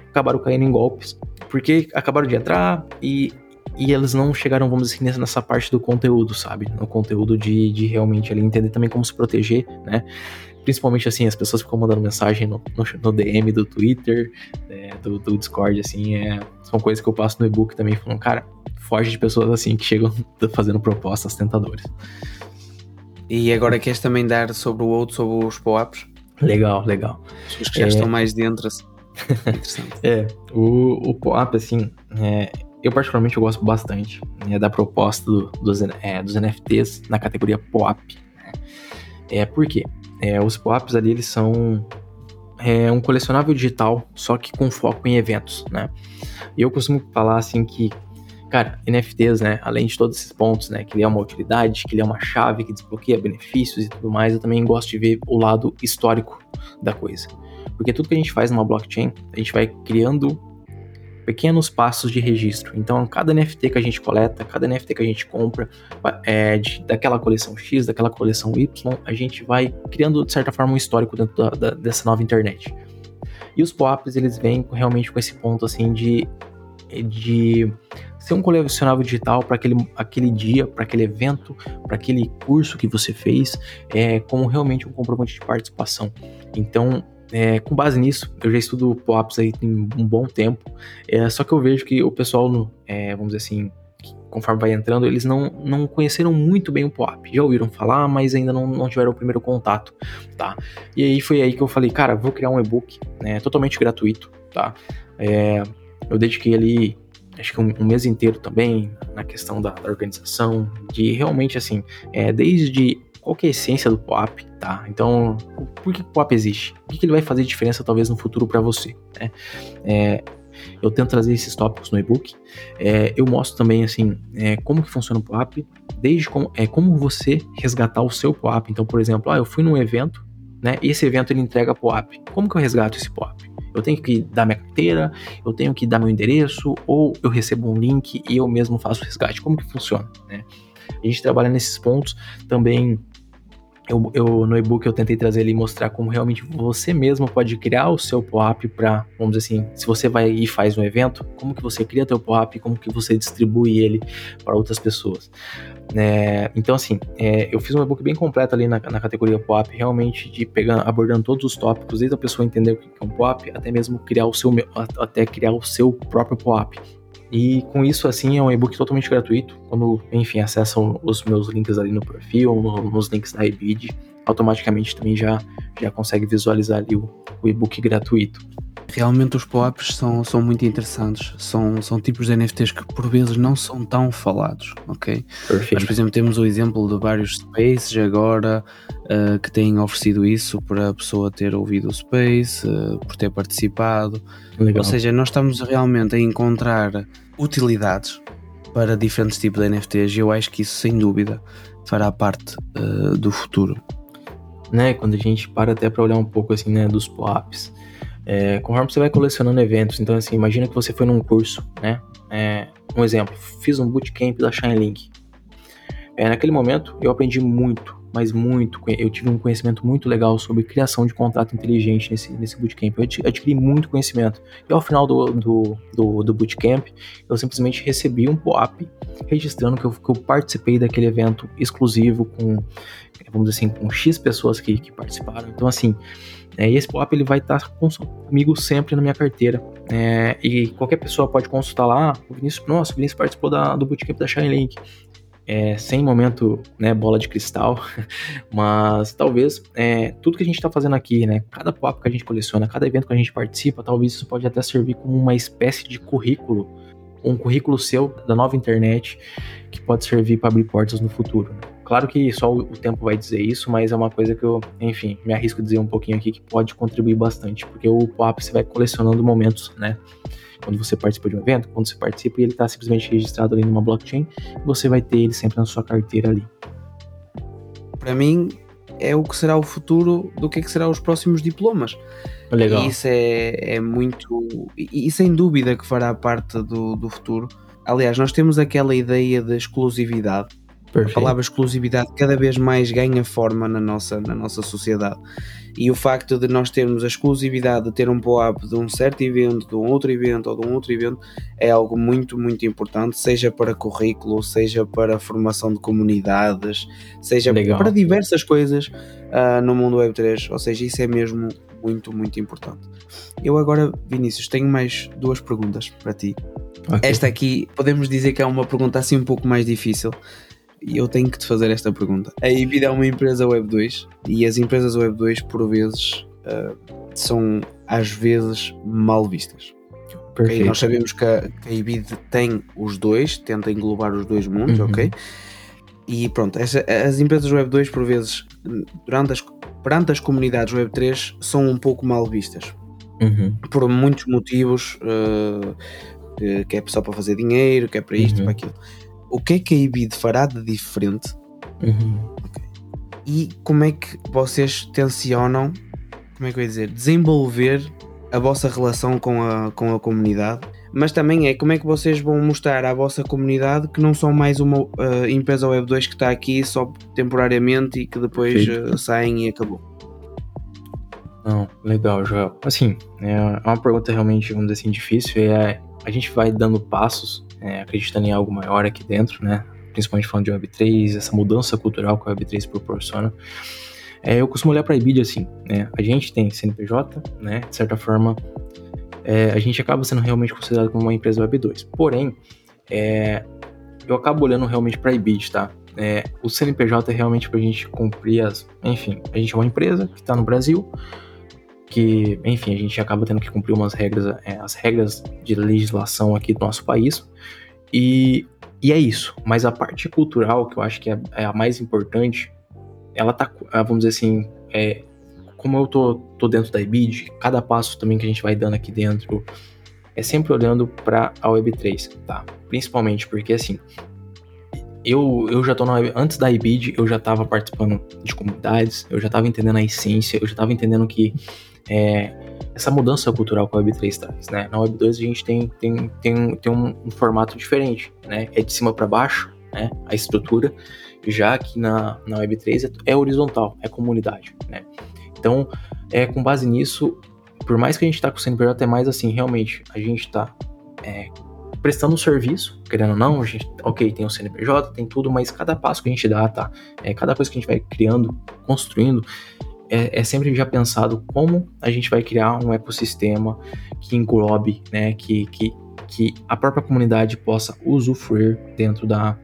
acabaram caindo em golpes, porque acabaram de entrar e, e eles não chegaram, vamos dizer assim, nessa parte do conteúdo, sabe? No conteúdo de, de realmente ali entender também como se proteger, né? Principalmente assim, as pessoas ficam mandando mensagem no, no, no DM do Twitter, é, do, do, Discord, assim, é, são coisas que eu passo no e-book também, falando, cara, foge de pessoas assim que chegam fazendo propostas tentadoras. E agora queres também dar sobre o outro, sobre os POAPs? Legal, legal. Os que já é... estão mais dentro, assim. Interessante. é, o, o POAP, assim, é, eu particularmente eu gosto bastante né, da proposta do, dos, é, dos NFTs na categoria POAP. Né? É, por quê? É, os POAPs ali, eles são é, um colecionável digital, só que com foco em eventos, né? E eu costumo falar assim que, cara, NFTs, né, além de todos esses pontos, né, que ele é uma utilidade, que ele é uma chave que desbloqueia benefícios e tudo mais, eu também gosto de ver o lado histórico da coisa. Porque tudo que a gente faz numa blockchain, a gente vai criando pequenos passos de registro. Então, cada NFT que a gente coleta, cada NFT que a gente compra, é, de, daquela coleção X, daquela coleção Y, a gente vai criando, de certa forma, um histórico dentro da, da, dessa nova internet. E os POAPs, eles vêm realmente com esse ponto, assim, de, de ser um colecionável digital para aquele, aquele dia, para aquele evento, para aquele curso que você fez, é, como realmente um comprovante de participação. Então, é, com base nisso, eu já estudo POAPs aí tem um bom tempo, é, só que eu vejo que o pessoal, no, é, vamos dizer assim, conforme vai entrando, eles não, não conheceram muito bem o POAP. Já ouviram falar, mas ainda não, não tiveram o primeiro contato, tá? E aí foi aí que eu falei, cara, vou criar um e-book, né, totalmente gratuito, tá? É, eu dediquei ali, acho que um, um, mês inteiro também na questão da, da organização, de realmente, assim, é, desde qual que é a essência do POAP, tá? Então, por que o POAP existe? O que ele vai fazer diferença talvez no futuro para você, né? É, eu tento trazer esses tópicos no e-book. É, eu mostro também assim é, como que funciona o POAP, desde como, é, como você resgatar o seu POAP. Então, por exemplo, ah, eu fui num evento, né? E esse evento ele entrega POAP. Como que eu resgato esse POAP? Eu tenho que dar minha carteira, eu tenho que dar meu endereço, ou eu recebo um link e eu mesmo faço o resgate. Como que funciona, né? A gente trabalha nesses pontos também eu, eu, no e-book eu tentei trazer ele e mostrar como realmente você mesmo pode criar o seu POAP para, vamos dizer assim, se você vai e faz um evento, como que você cria teu POAP, como que você distribui ele para outras pessoas. É, então, assim, é, eu fiz um e-book bem completo ali na, na categoria POAP, realmente de pegando, abordando todos os tópicos, desde a pessoa entender o que é um POAP, até mesmo criar o seu, até criar o seu próprio POAP. E com isso, assim, é um e-book totalmente gratuito. Quando, enfim, acessam os meus links ali no perfil, no, nos links da eBid, automaticamente também já, já consegue visualizar ali o, o e-book gratuito. Realmente os POAPs são, são muito interessantes, são, são tipos de NFTs que por vezes não são tão falados, ok? Perfeito. Mas por exemplo temos o exemplo de vários Spaces agora uh, que têm oferecido isso para a pessoa ter ouvido o Space, uh, por ter participado, Legal. ou seja, nós estamos realmente a encontrar utilidades para diferentes tipos de NFTs e eu acho que isso sem dúvida fará parte uh, do futuro. Né, quando a gente para até para olhar um pouco assim, né, dos POAPs, é, conforme você vai colecionando eventos, então assim, imagina que você foi num curso, né? É, um exemplo, fiz um bootcamp da Shine É, naquele momento eu aprendi muito, mas muito, eu tive um conhecimento muito legal sobre criação de contrato inteligente nesse, nesse bootcamp. Eu adquiri muito conhecimento. E ao final do, do, do, do bootcamp, eu simplesmente recebi um POAP registrando que eu, que eu participei daquele evento exclusivo com, vamos dizer assim, com X pessoas que, que participaram. Então, assim, é, esse POAP ele vai estar comigo sempre na minha carteira. É, e qualquer pessoa pode consultar lá. O Vinícius, nossa, o Vinícius participou da, do bootcamp da Shine É, sem momento, né, bola de cristal, mas talvez é, tudo que a gente está fazendo aqui, né, cada POAP que a gente coleciona, cada evento que a gente participa, talvez isso pode até servir como uma espécie de currículo, um currículo seu da nova internet que pode servir para abrir portas no futuro. Né? Claro que só o tempo vai dizer isso, mas é uma coisa que eu, enfim, me arrisco a dizer um pouquinho aqui que pode contribuir bastante, porque o POAP você vai colecionando momentos, né? Quando você participa de um evento, quando você participa e ele está simplesmente registrado ali numa blockchain, você vai ter ele sempre na sua carteira ali. Para mim, é o que será o futuro do que, é que será os próximos diplomas. Legal. E isso é, é muito. E, e sem dúvida que fará parte do, do futuro. Aliás, nós temos aquela ideia de exclusividade Perfeito. A palavra exclusividade cada vez mais ganha forma na nossa, na nossa sociedade. E o facto de nós termos a exclusividade de ter um POAP de um certo evento, de um outro evento ou de um outro evento é algo muito, muito importante, seja para currículo, seja para formação de comunidades, seja Legal. para diversas coisas uh, no mundo Web3. Ou seja, isso é mesmo muito, muito importante. Eu agora, Vinícius, tenho mais duas perguntas para ti. Okay. Esta aqui, podemos dizer que é uma pergunta assim um pouco mais difícil. E eu tenho que te fazer esta pergunta. A Ibid é uma empresa Web 2 e as empresas Web 2, por vezes, uh, são às vezes mal vistas. Okay? Nós sabemos que a, que a Ibid tem os dois, tenta englobar os dois mundos, uhum. ok? E pronto, essa, as empresas Web 2, por vezes, durante as, perante as comunidades Web 3, são um pouco mal vistas. Uhum. Por muitos motivos, uh, que é só para fazer dinheiro, que é para isto, uhum. para aquilo. O que é que a Ibid fará de diferente? Uhum. Okay. E como é que vocês tencionam, como é que eu ia dizer, desenvolver a vossa relação com a, com a comunidade? Mas também é como é que vocês vão mostrar à vossa comunidade que não são mais uma uh, empresa Web 2 que está aqui só temporariamente e que depois uh, saem e acabou. Não, legal, Joel. Assim, é uma pergunta realmente, vamos dizer assim, difícil. É, a gente vai dando passos, é, acreditando em algo maior aqui dentro, né? Principalmente falando de Web3, essa mudança cultural que a Web3 proporciona. É, eu costumo olhar para a IBID assim, né? A gente tem CNPJ, né? De certa forma, é, a gente acaba sendo realmente considerado como uma empresa Web2. Porém, é, eu acabo olhando realmente para a IBID, tá? É, o CNPJ é realmente para a gente cumprir as. Enfim, a gente é uma empresa que está no Brasil, que, enfim, a gente acaba tendo que cumprir umas regras, é, as regras de legislação aqui do nosso país. E, e é isso. Mas a parte cultural, que eu acho que é, é a mais importante, ela tá, vamos dizer assim, é, como eu tô, tô dentro da IBID, cada passo também que a gente vai dando aqui dentro é sempre olhando para a Web3, tá? Principalmente porque, assim, eu, eu já tô na web, antes da IBID, eu já tava participando de comunidades, eu já tava entendendo a essência, eu já tava entendendo que é, essa mudança cultural que a Web3 traz, né? Na Web2 a gente tem, tem, tem, tem um, um formato diferente, né? É de cima para baixo, né? A estrutura, já que na, na Web3 é, é horizontal, é comunidade, né? Então, é, com base nisso, por mais que a gente está com o CNPJ, é mais assim, realmente, a gente está é, prestando um serviço, querendo ou não, a gente, ok, tem o CNPJ, tem tudo, mas cada passo que a gente dá, tá? É, cada coisa que a gente vai criando, construindo, é, é, sempre já pensado como a gente vai criar um ecossistema que englobe, né, que, que, que a própria comunidade possa usufruir dentro da,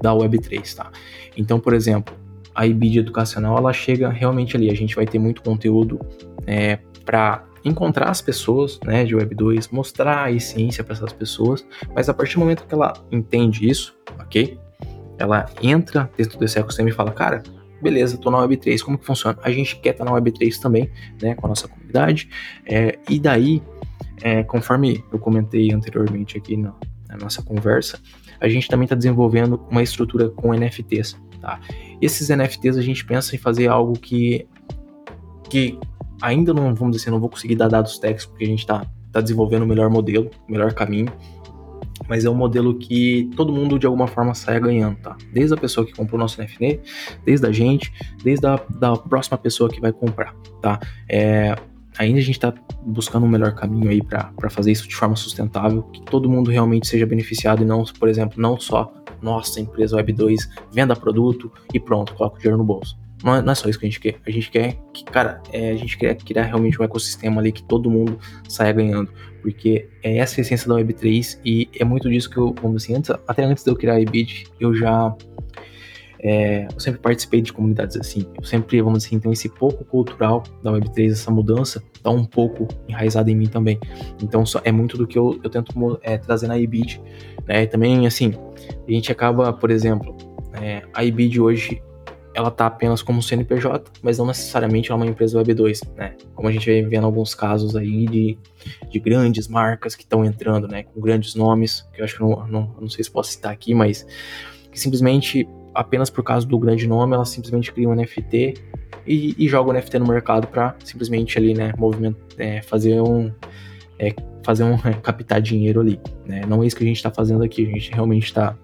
da Web3, tá? Então, por exemplo, a IBID educacional, ela chega realmente ali, a gente vai ter muito conteúdo é, para encontrar as pessoas né, de Web2, mostrar a essência para essas pessoas, mas a partir do momento que ela entende isso, ok? Ela entra dentro desse ecossistema e fala, cara, beleza, tô na Web3, como que funciona? A gente quer estar tá na Web3 também, né, com a nossa comunidade, é, e daí, é, conforme eu comentei anteriormente aqui na, na nossa conversa, a gente também está desenvolvendo uma estrutura com NFTs, tá? Esses NFTs a gente pensa em fazer algo que, que ainda não, vamos dizer assim, não vou conseguir dar dados técnicos, porque a gente está tá desenvolvendo o melhor modelo, o melhor caminho, mas é um modelo que todo mundo de alguma forma saia ganhando, tá? Desde a pessoa que comprou o nosso NFT, desde a gente, desde a da próxima pessoa que vai comprar, tá? É, ainda a gente está buscando um melhor caminho aí para fazer isso de forma sustentável, que todo mundo realmente seja beneficiado e não, por exemplo, não só nossa empresa Web2 venda produto e pronto, coloca o dinheiro no bolso. Não é, só isso que a gente quer. A gente quer que, cara, é, a gente quer criar realmente um ecossistema ali que todo mundo saia ganhando. Porque é essa a essência da Web3 e é muito disso que eu, vamos assim, antes, até antes de eu criar a Ebit, eu já. É, eu sempre participei de comunidades assim. Eu sempre, vamos assim, então esse pouco cultural da Web3, essa mudança, tá um pouco enraizada em mim também. Então só, é muito do que eu, eu tento é, trazer na Ebit. Né? Também, assim, a gente acaba, por exemplo, é, a Ebit hoje ela tá apenas como CNPJ, mas não necessariamente é uma empresa Web2, né? Como a gente vem vendo alguns casos aí de, de grandes marcas que estão entrando, né? Com grandes nomes, que eu acho que não, não, não sei se posso citar aqui, mas que simplesmente, apenas por causa do grande nome, elas simplesmente criam um NFT e, e jogam o NFT no mercado para simplesmente ali, né? Movimento, é, fazer um... É, fazer um é, captar dinheiro ali, né? Não é isso que a gente está fazendo aqui, a gente realmente está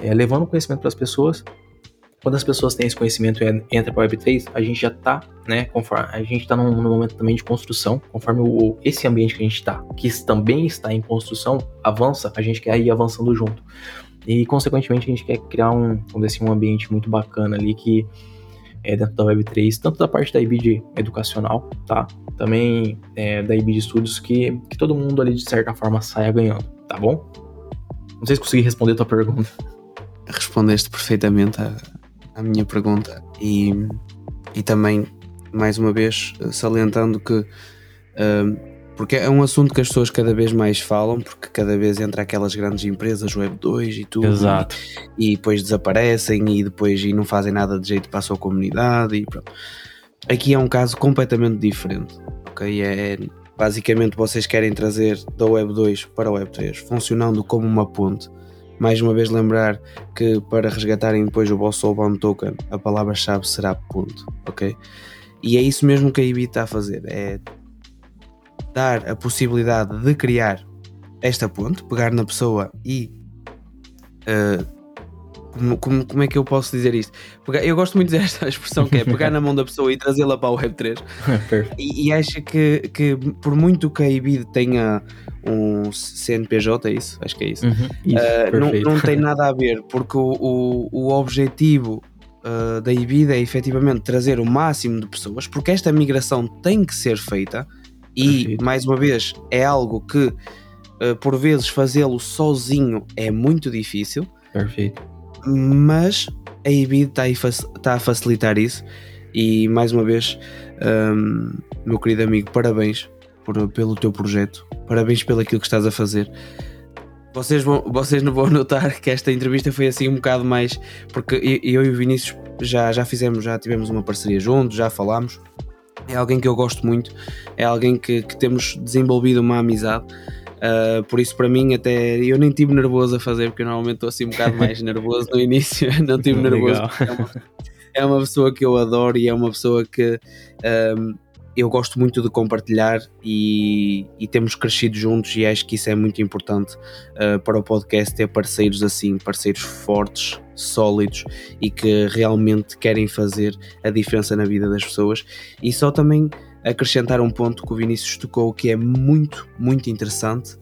é, levando conhecimento para as pessoas quando as pessoas têm esse conhecimento e entra para Web3, a gente já está, né, conforme a gente está num, num, momento também de construção, conforme o, esse ambiente que a gente está, que também está em construção, avança, a gente quer ir avançando junto. E, consequentemente, a gente quer criar um, vamos assim, um ambiente muito bacana ali que é dentro da Web3, tanto da parte da IBID educacional, tá? Também é, da IBID Estudos, que, que todo mundo ali, de certa forma, saia ganhando, tá bom? Não sei se consegui responder a tua pergunta. Respondeste perfeitamente a, a minha pergunta e, e também, mais uma vez, salientando que uh, porque é um assunto que as pessoas cada vez mais falam, porque cada vez entra aquelas grandes empresas, Web 2 e tudo. Exato. E, e depois desaparecem e depois e não fazem nada de jeito para a sua comunidade e pronto. Aqui é um caso completamente diferente. Ok? É, basicamente vocês querem trazer da Web 2 para a Web 3, funcionando como uma ponte. Mais uma vez lembrar que para resgatarem depois o vosso Soulbound Token, a palavra-chave será ponto, ok? E é isso mesmo que a IBI está a fazer, é dar a possibilidade de criar esta ponte, pegar na pessoa e. Uh, como, como, como, é que eu posso dizer isto? Eu gosto muito desta expressão que é pegar na mão da pessoa e trazê-la para o Web3. e, e acho que, que, por muito que a IBID tenha um CNPJ, é isso? Acho que é isso. Uhum, isso uh, não, não, tem nada a ver, porque o, o, o objetivo uh, da IBID é efetivamente trazer o máximo de pessoas, porque esta migração tem que ser feita e, Perfeito. mais uma vez, é algo que uh, por vezes fazê-lo sozinho é muito difícil. Perfeito. Mas a IBID está tá a facilitar isso. E mais uma vez, um, meu querido amigo, parabéns por, pelo teu projeto, parabéns pelo aquilo que estás a fazer. Vocês, vão, vocês não vão notar que esta entrevista foi assim um bocado mais. Porque eu, eu e o Vinícius já, já fizemos, já tivemos uma parceria juntos, já falámos é alguém que eu gosto muito, é alguém que, que temos desenvolvido uma amizade. Uh, por isso, para mim, até eu nem tive nervoso a fazer, porque eu normalmente estou assim um bocado mais nervoso no início. Não tive nervoso. É uma, é uma, pessoa que eu adoro e é uma pessoa que um, eu gosto muito de compartilhar e, e, temos crescido juntos e acho que isso é muito importante uh, para o podcast ter parceiros assim, parceiros fortes, sólidos e que realmente querem fazer a diferença na vida das pessoas e só também acrescentar um ponto que o Vinícius tocou que é muito, muito interessante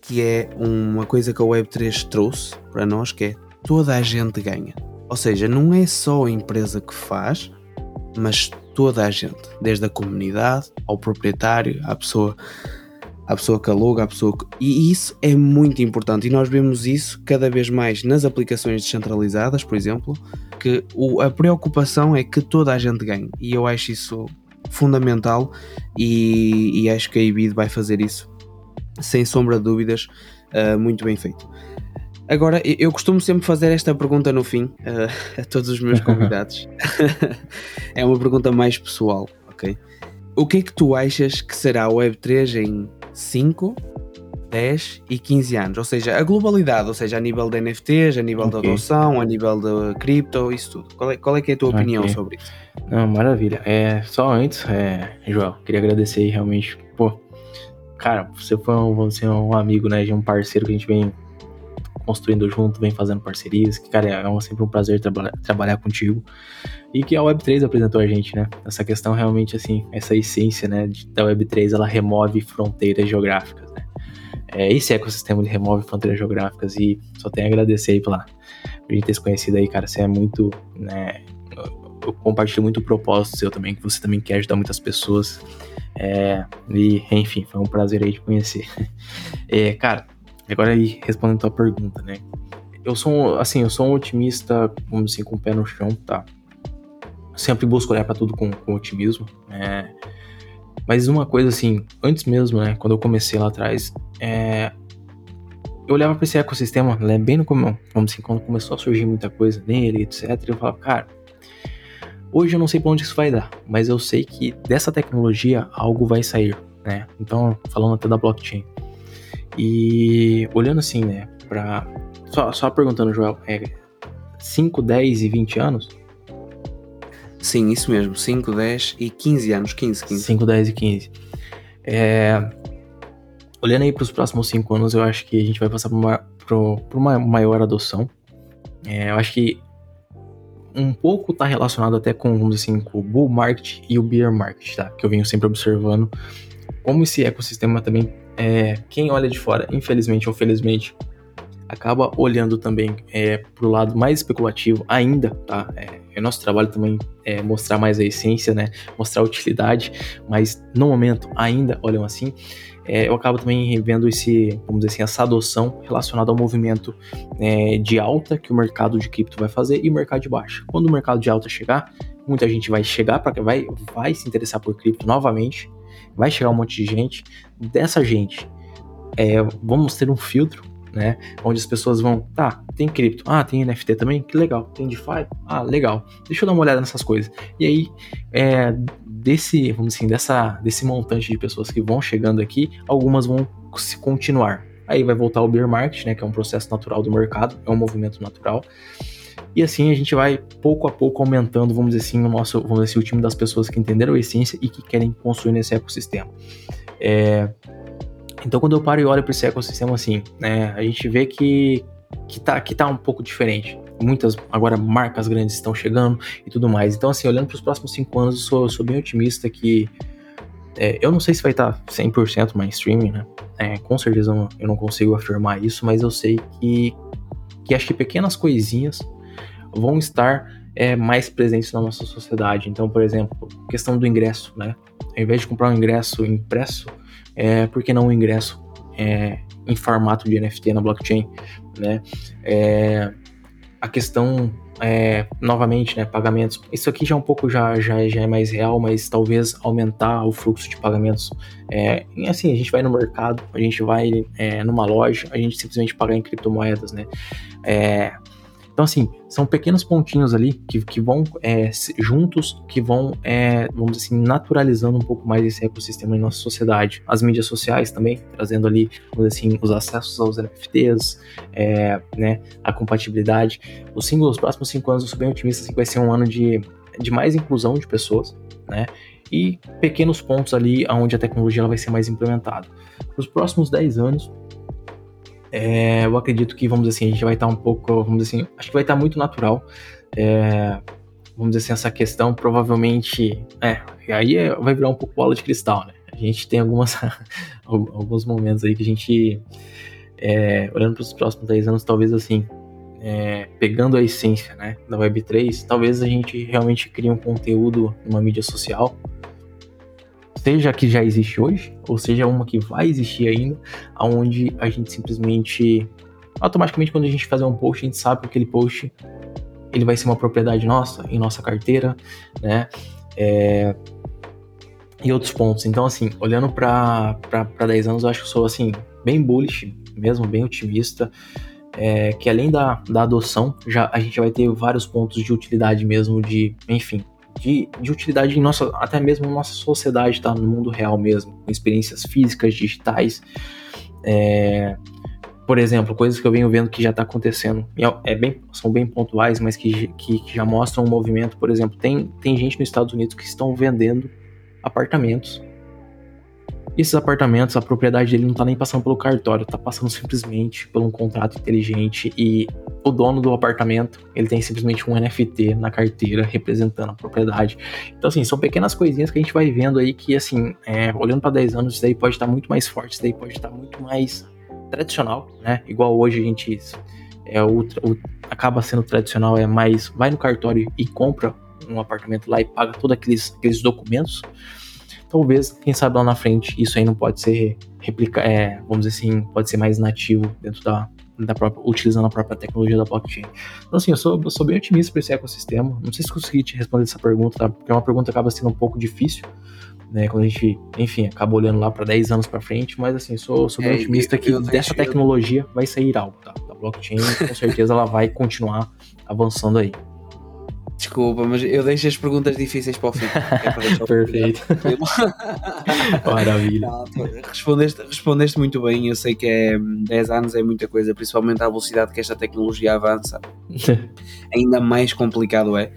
que é uma coisa que a Web3 trouxe para nós que é toda a gente ganha. Ou seja, não é só a empresa que faz mas toda a gente, desde a comunidade ao proprietário, à pessoa, à pessoa que aluga, à pessoa que... E isso é muito importante. E nós vemos isso cada vez mais nas aplicações descentralizadas, por exemplo, que o, a preocupação é que toda a gente ganhe. E eu acho isso fundamental e, e acho que a IBID vai fazer isso sem sombra de dúvidas uh, muito bem feito. Agora, eu costumo sempre fazer esta pergunta no fim uh, a todos os meus convidados. é uma pergunta mais pessoal, ok? O que é que tu achas que será a Web3 em 5, 10 e 15 anos? Ou seja, a globalidade, ou seja, a nível de NFTs, a nível okay. da adoção, a nível de cripto, isso tudo. Qual é, qual é, que é a tua okay. opinião sobre isso? Não, maravilha. É, só antes, é, João, queria agradecer aí realmente, pô, cara, você foi um, você é um amigo, né, de um parceiro que a gente vem construindo junto, vem fazendo parcerias, que, cara, é sempre um prazer traba trabalhar contigo. E que a Web3 apresentou a gente, né? Essa questão realmente, assim, essa essência, né, da Web3, ela remove fronteiras geográficas, né? É, esse ecossistema ele remove fronteiras geográficas e só tenho a agradecer aí pela, por gente ter se conhecido aí, cara. Você é muito, né, eu compartilho muito o propósito seu também, que você também quer ajudar muitas pessoas. É, e, enfim, foi um prazer aí te conhecer. É, cara, Agora aí, respondendo a tua pergunta, né? Eu sou, assim, eu sou um otimista, vamos assim, com o pé no chão, tá? Sempre busco olhar para tudo com, com otimismo, né? Mas uma coisa assim, antes mesmo, né, quando eu comecei lá atrás, é, eu olhava para esse ecossistema, né, bem no como, vamos assim, quando começou a surgir muita coisa nele, etc, eu falava, cara, hoje eu não sei para onde isso vai dar, mas eu sei que dessa tecnologia algo vai sair, né? Então, falando até da blockchain. E olhando assim, né, pra. Só, só perguntando, Joel, é 5, 10 e 20 anos? Sim, isso mesmo, 5, 10 e 15 anos, 15, 15. 5, 10 e 15. É, olhando aí para os próximos 5 anos, eu acho que a gente vai passar por uma, uma maior adoção. É, eu acho que um pouco está relacionado até com, vamos dizer assim, com o bull market e o bear market, tá? Que eu venho sempre observando como esse ecossistema também, é, quem olha de fora, infelizmente ou felizmente, acaba olhando também é, para o lado mais especulativo ainda, tá? É, é nosso trabalho também é mostrar mais a essência, né? Mostrar a utilidade, mas no momento ainda olham assim. É, eu acabo também vendo esse, vamos dizer assim, essa adoção relacionada ao movimento é, de alta que o mercado de cripto vai fazer e o mercado de baixa. Quando o mercado de alta chegar, muita gente vai chegar para vai vai se interessar por cripto novamente, vai chegar um monte de gente. Dessa gente, é, vamos ter um filtro né? Onde as pessoas vão, tá, tem cripto, ah, tem NFT também, que legal, tem DeFi, ah, legal, deixa eu dar uma olhada nessas coisas. E aí, é, desse, vamos assim, dessa, desse montante de pessoas que vão chegando aqui, algumas vão se continuar. Aí vai voltar o bear market, né, que é um processo natural do mercado, é um movimento natural. E assim a gente vai pouco a pouco aumentando, vamos dizer assim, o nosso, vamos dizer assim, o time das pessoas que entenderam a essência e que querem construir nesse ecossistema. É, então, quando eu paro e olho para esse ecossistema assim, né, a gente vê que, que, tá, que tá um pouco diferente. Muitas agora marcas grandes estão chegando e tudo mais. Então, assim, olhando para os próximos cinco anos, eu sou, sou bem otimista que é, eu não sei se vai estar tá 100% mainstream, né? É, com certeza eu não consigo afirmar isso, mas eu sei que, que acho que pequenas coisinhas vão estar é, mais presentes na nossa sociedade. Então, por exemplo, questão do ingresso, né? Ao invés de comprar um ingresso impresso, é, por que não um ingresso é, em formato de NFT na blockchain, né? É, a questão é, novamente, né, pagamentos. Isso aqui já é um pouco já, já, já é mais real, mas talvez aumentar o fluxo de pagamentos. É, assim, a gente vai no mercado, a gente vai é, numa loja, a gente simplesmente paga em criptomoedas, né? É, então, assim, são pequenos pontinhos ali que, que vão é, juntos, que vão, é, vamos assim, naturalizando um pouco mais esse ecossistema em nossa sociedade. As mídias sociais também, trazendo ali, vamos dizer assim, os acessos aos NFTs, é, né, a compatibilidade. Os, cinco, os próximos cinco anos eu sou bem otimista assim, que vai ser um ano de, de mais inclusão de pessoas, né? E pequenos pontos ali onde a tecnologia ela vai ser mais implementada. Para os próximos 10 anos, é, eu acredito que, vamos dizer assim, a gente vai estar um pouco, vamos dizer assim, acho que vai estar muito natural. É, vamos dizer assim, essa questão provavelmente, é, aí é, vai virar um pouco bola de cristal, né? A gente tem algumas, alguns momentos aí que a gente, é, olhando para os próximos 10 anos, talvez assim, é, pegando a essência né, da Web3, talvez a gente realmente crie um conteúdo numa mídia social seja que já existe hoje, ou seja uma que vai existir ainda, aonde a gente simplesmente automaticamente quando a gente fazer um post, a gente sabe que aquele post ele vai ser uma propriedade nossa, em nossa carteira, né? É, e outros pontos. Então, assim, olhando para 10 anos, eu acho que sou, assim, bem bullish, mesmo, bem otimista. É, que além da, da adoção, já a gente vai ter vários pontos de utilidade mesmo, de, enfim, de, de utilidade em nossa, até mesmo nossa sociedade, tá? No mundo real mesmo, com experiências físicas, digitais. É, por exemplo, coisas que eu venho vendo que já está acontecendo, é, é bem, são bem pontuais, mas que, que, que, já mostram um movimento. Por exemplo, tem, tem gente nos Estados Unidos que estão vendendo apartamentos esses apartamentos, a propriedade dele não está nem passando pelo cartório, está passando simplesmente por um contrato inteligente e o dono do apartamento, ele tem simplesmente um NFT na carteira representando a propriedade. Então, assim, são pequenas coisinhas que a gente vai vendo aí que, assim, é, olhando para 10 anos, isso daí pode estar tá muito mais forte, isso daí pode estar tá muito mais tradicional, né? Igual hoje a gente é o, o, acaba sendo tradicional, é mais vai no cartório e compra um apartamento lá e paga todos aqueles, aqueles documentos talvez, quem sabe lá na frente, isso aí não pode ser replica, é, vamos dizer assim, pode ser mais nativo dentro da, da própria, utilizando a própria tecnologia da blockchain. Então, assim, eu sou, eu sou bem otimista para esse ecossistema. Não sei se consegui te responder essa pergunta, tá? Porque é uma pergunta que acaba sendo um pouco difícil, né? Quando a gente, enfim, acaba olhando lá para 10 anos para frente, mas assim, sou, sou bem é, otimista eu, que eu dessa tecnologia vai sair algo, tá? Da blockchain, com certeza ela vai continuar avançando aí. Desculpa, mas eu deixo as perguntas difíceis para o fim. É Perfeito. Maravilha. Respondeste, respondeste muito bem. Eu sei que é, 10 anos é muita coisa, principalmente à velocidade que esta tecnologia avança. Ainda mais complicado é.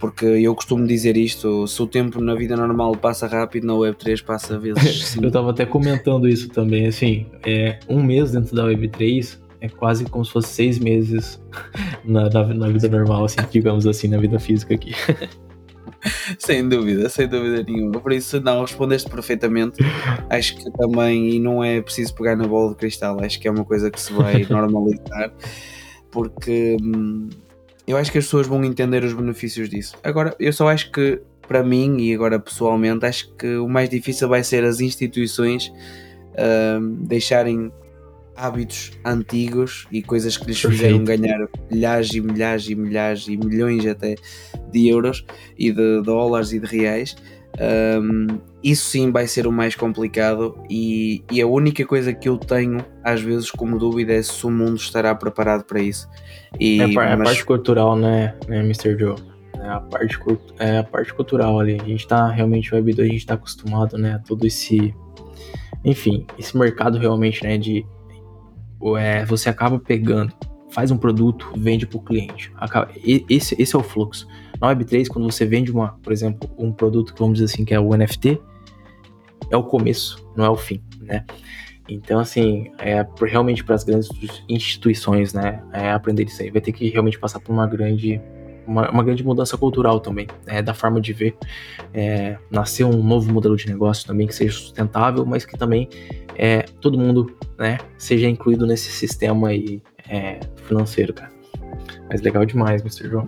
Porque eu costumo dizer isto: se o tempo na vida normal passa rápido, na Web3 passa vezes. eu estava até comentando isso também. Assim, é, um mês dentro da Web3 é quase como se fosse seis meses na, na, na vida normal, assim, digamos assim, na vida física aqui. sem dúvida, sem dúvida nenhuma. Por isso, não, respondeste perfeitamente. Acho que também, e não é preciso pegar na bola de cristal, acho que é uma coisa que se vai normalizar, porque hum, eu acho que as pessoas vão entender os benefícios disso. Agora, eu só acho que, para mim, e agora pessoalmente, acho que o mais difícil vai ser as instituições hum, deixarem hábitos antigos e coisas que lhes fizeram ganhar milhares e milhares e milhares e milhões até de euros e de dólares e de reais. Um, isso sim vai ser o mais complicado e, e, a única coisa que eu tenho às vezes como dúvida é se o mundo estará preparado para isso. E, é, a, mas... a parte cultural, né, né Mr. Joe? É a parte, é a parte cultural ali. A gente tá realmente, o Web2, a gente tá acostumado, né, a todo esse. Enfim, esse mercado realmente, né, de é, você acaba pegando, faz um produto, vende para o cliente. Acaba, esse, esse é o fluxo. Na Web3, quando você vende, uma, por exemplo, um produto que vamos dizer assim, que é o NFT, é o começo, não é o fim, né? Então, assim, é, realmente para as grandes instituições, né, é, aprender isso aí, vai ter que realmente passar por uma grande uma, uma grande mudança cultural também, né, da forma de ver. É, nascer um novo modelo de negócio também que seja sustentável, mas que também é, todo mundo né, seja incluído nesse sistema aí, é, financeiro, cara. Mas legal demais, Mr. João.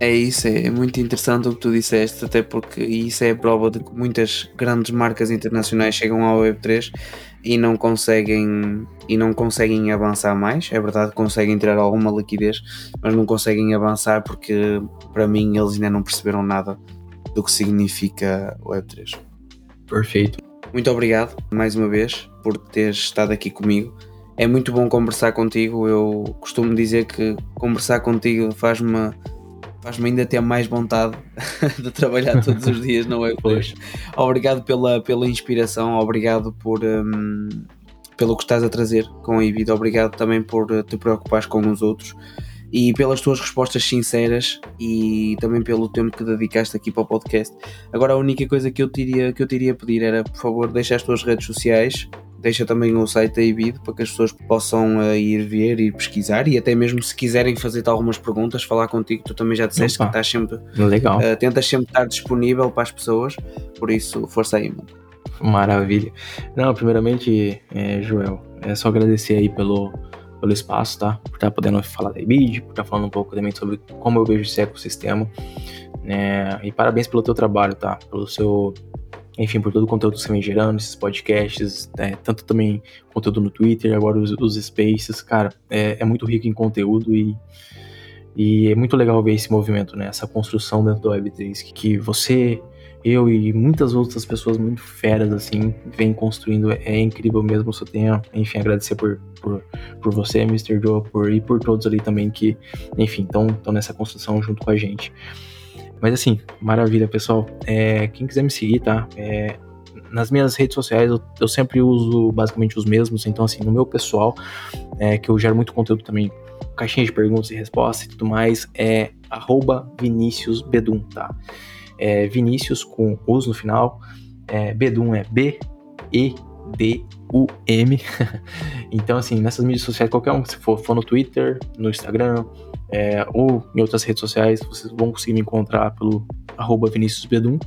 É isso, é muito interessante o que tu disseste, até porque isso é a prova de que muitas grandes marcas internacionais chegam ao Web3 e não conseguem e não conseguem avançar mais. É verdade, conseguem tirar alguma liquidez, mas não conseguem avançar porque para mim eles ainda não perceberam nada do que significa o Web3. Perfeito. Muito obrigado mais uma vez por teres estado aqui comigo. É muito bom conversar contigo. Eu costumo dizer que conversar contigo faz-me faz-me ainda ter mais vontade de trabalhar todos os dias na Web3. Obrigado pela, pela inspiração, obrigado por um, pelo que estás a trazer com a Ibid, obrigado também por te preocupares com os outros e pelas tuas respostas sinceras e também pelo tempo que dedicaste aqui para o podcast. Agora a única coisa que eu te iria, que eu te iria pedir era, por favor, deixa as tuas redes sociais, deixa também o site da IBID para que as pessoas possam uh, ir ver, ir pesquisar e até mesmo se quiserem fazer-te algumas perguntas, falar contigo, tu também já disseste Opa, que estás sempre legal. Uh, tentas sempre estar disponível para as pessoas, por isso força aí, mano. Maravilha. Não, primeiramente, é, Joel, é só agradecer aí pelo pelo espaço, tá? Por estar podendo falar da IBID, por estar falando um pouco também sobre como eu vejo esse ecossistema. Né? E parabéns pelo teu trabalho, tá? Pelo seu. Enfim, por todo o conteúdo que você vem gerando, esses podcasts, né? tanto também conteúdo no Twitter, agora os, os Spaces, cara, é, é muito rico em conteúdo e, e é muito legal ver esse movimento, né? Essa construção dentro do Web3, que, que você eu e muitas outras pessoas muito feras, assim, vem construindo. É, é incrível mesmo. Só tenho, enfim, agradecer por, por, por você, Mr. Joe, por, e por todos ali também que, enfim, estão nessa construção junto com a gente. Mas assim, maravilha, pessoal. É, quem quiser me seguir, tá? É, nas minhas redes sociais eu, eu, sempre uso basicamente os mesmos. Então, assim, no meu pessoal, é, que eu gero muito conteúdo também, caixinha de perguntas e respostas e tudo mais, é arroba Vinícius Bedum, tá? é Vinícius com Us no final. É, Bedum é B-E-D-U-M. então, assim, nessas mídias sociais, qualquer um, se for, for no Twitter, no Instagram é, ou em outras redes sociais, vocês vão conseguir me encontrar pelo arroba Vinícius Bedum.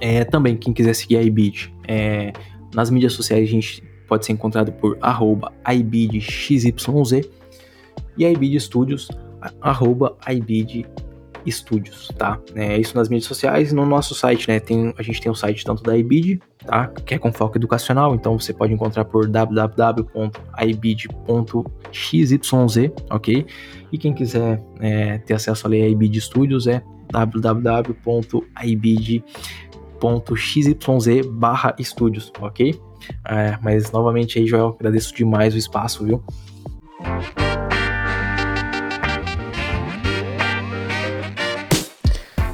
É, também, quem quiser seguir a iBid, é, nas mídias sociais a gente pode ser encontrado por arroba ibidxyz e a iBid Studios, arroba tá? É isso nas mídias sociais e no nosso site, né? Tem, a gente tem o site tanto da IBID, tá? Que é com foco educacional, então você pode encontrar por www.ibid.xyz, ok? E quem quiser é, ter acesso ali a IBID Studios é www.ibid.xyz barra estúdios, ok? É, mas novamente aí, Joel, agradeço demais o espaço, viu?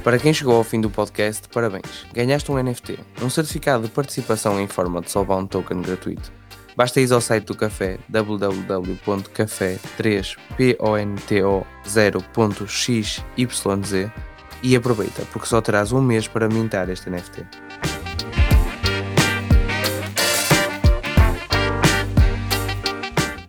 Para quem chegou ao fim do podcast, parabéns. Ganhaste um NFT, um certificado de participação em forma de Soulbound Token gratuito. Basta ir ao site do café www.café3ponto0.xyz e aproveita, porque só terás um mês para mintar este NFT.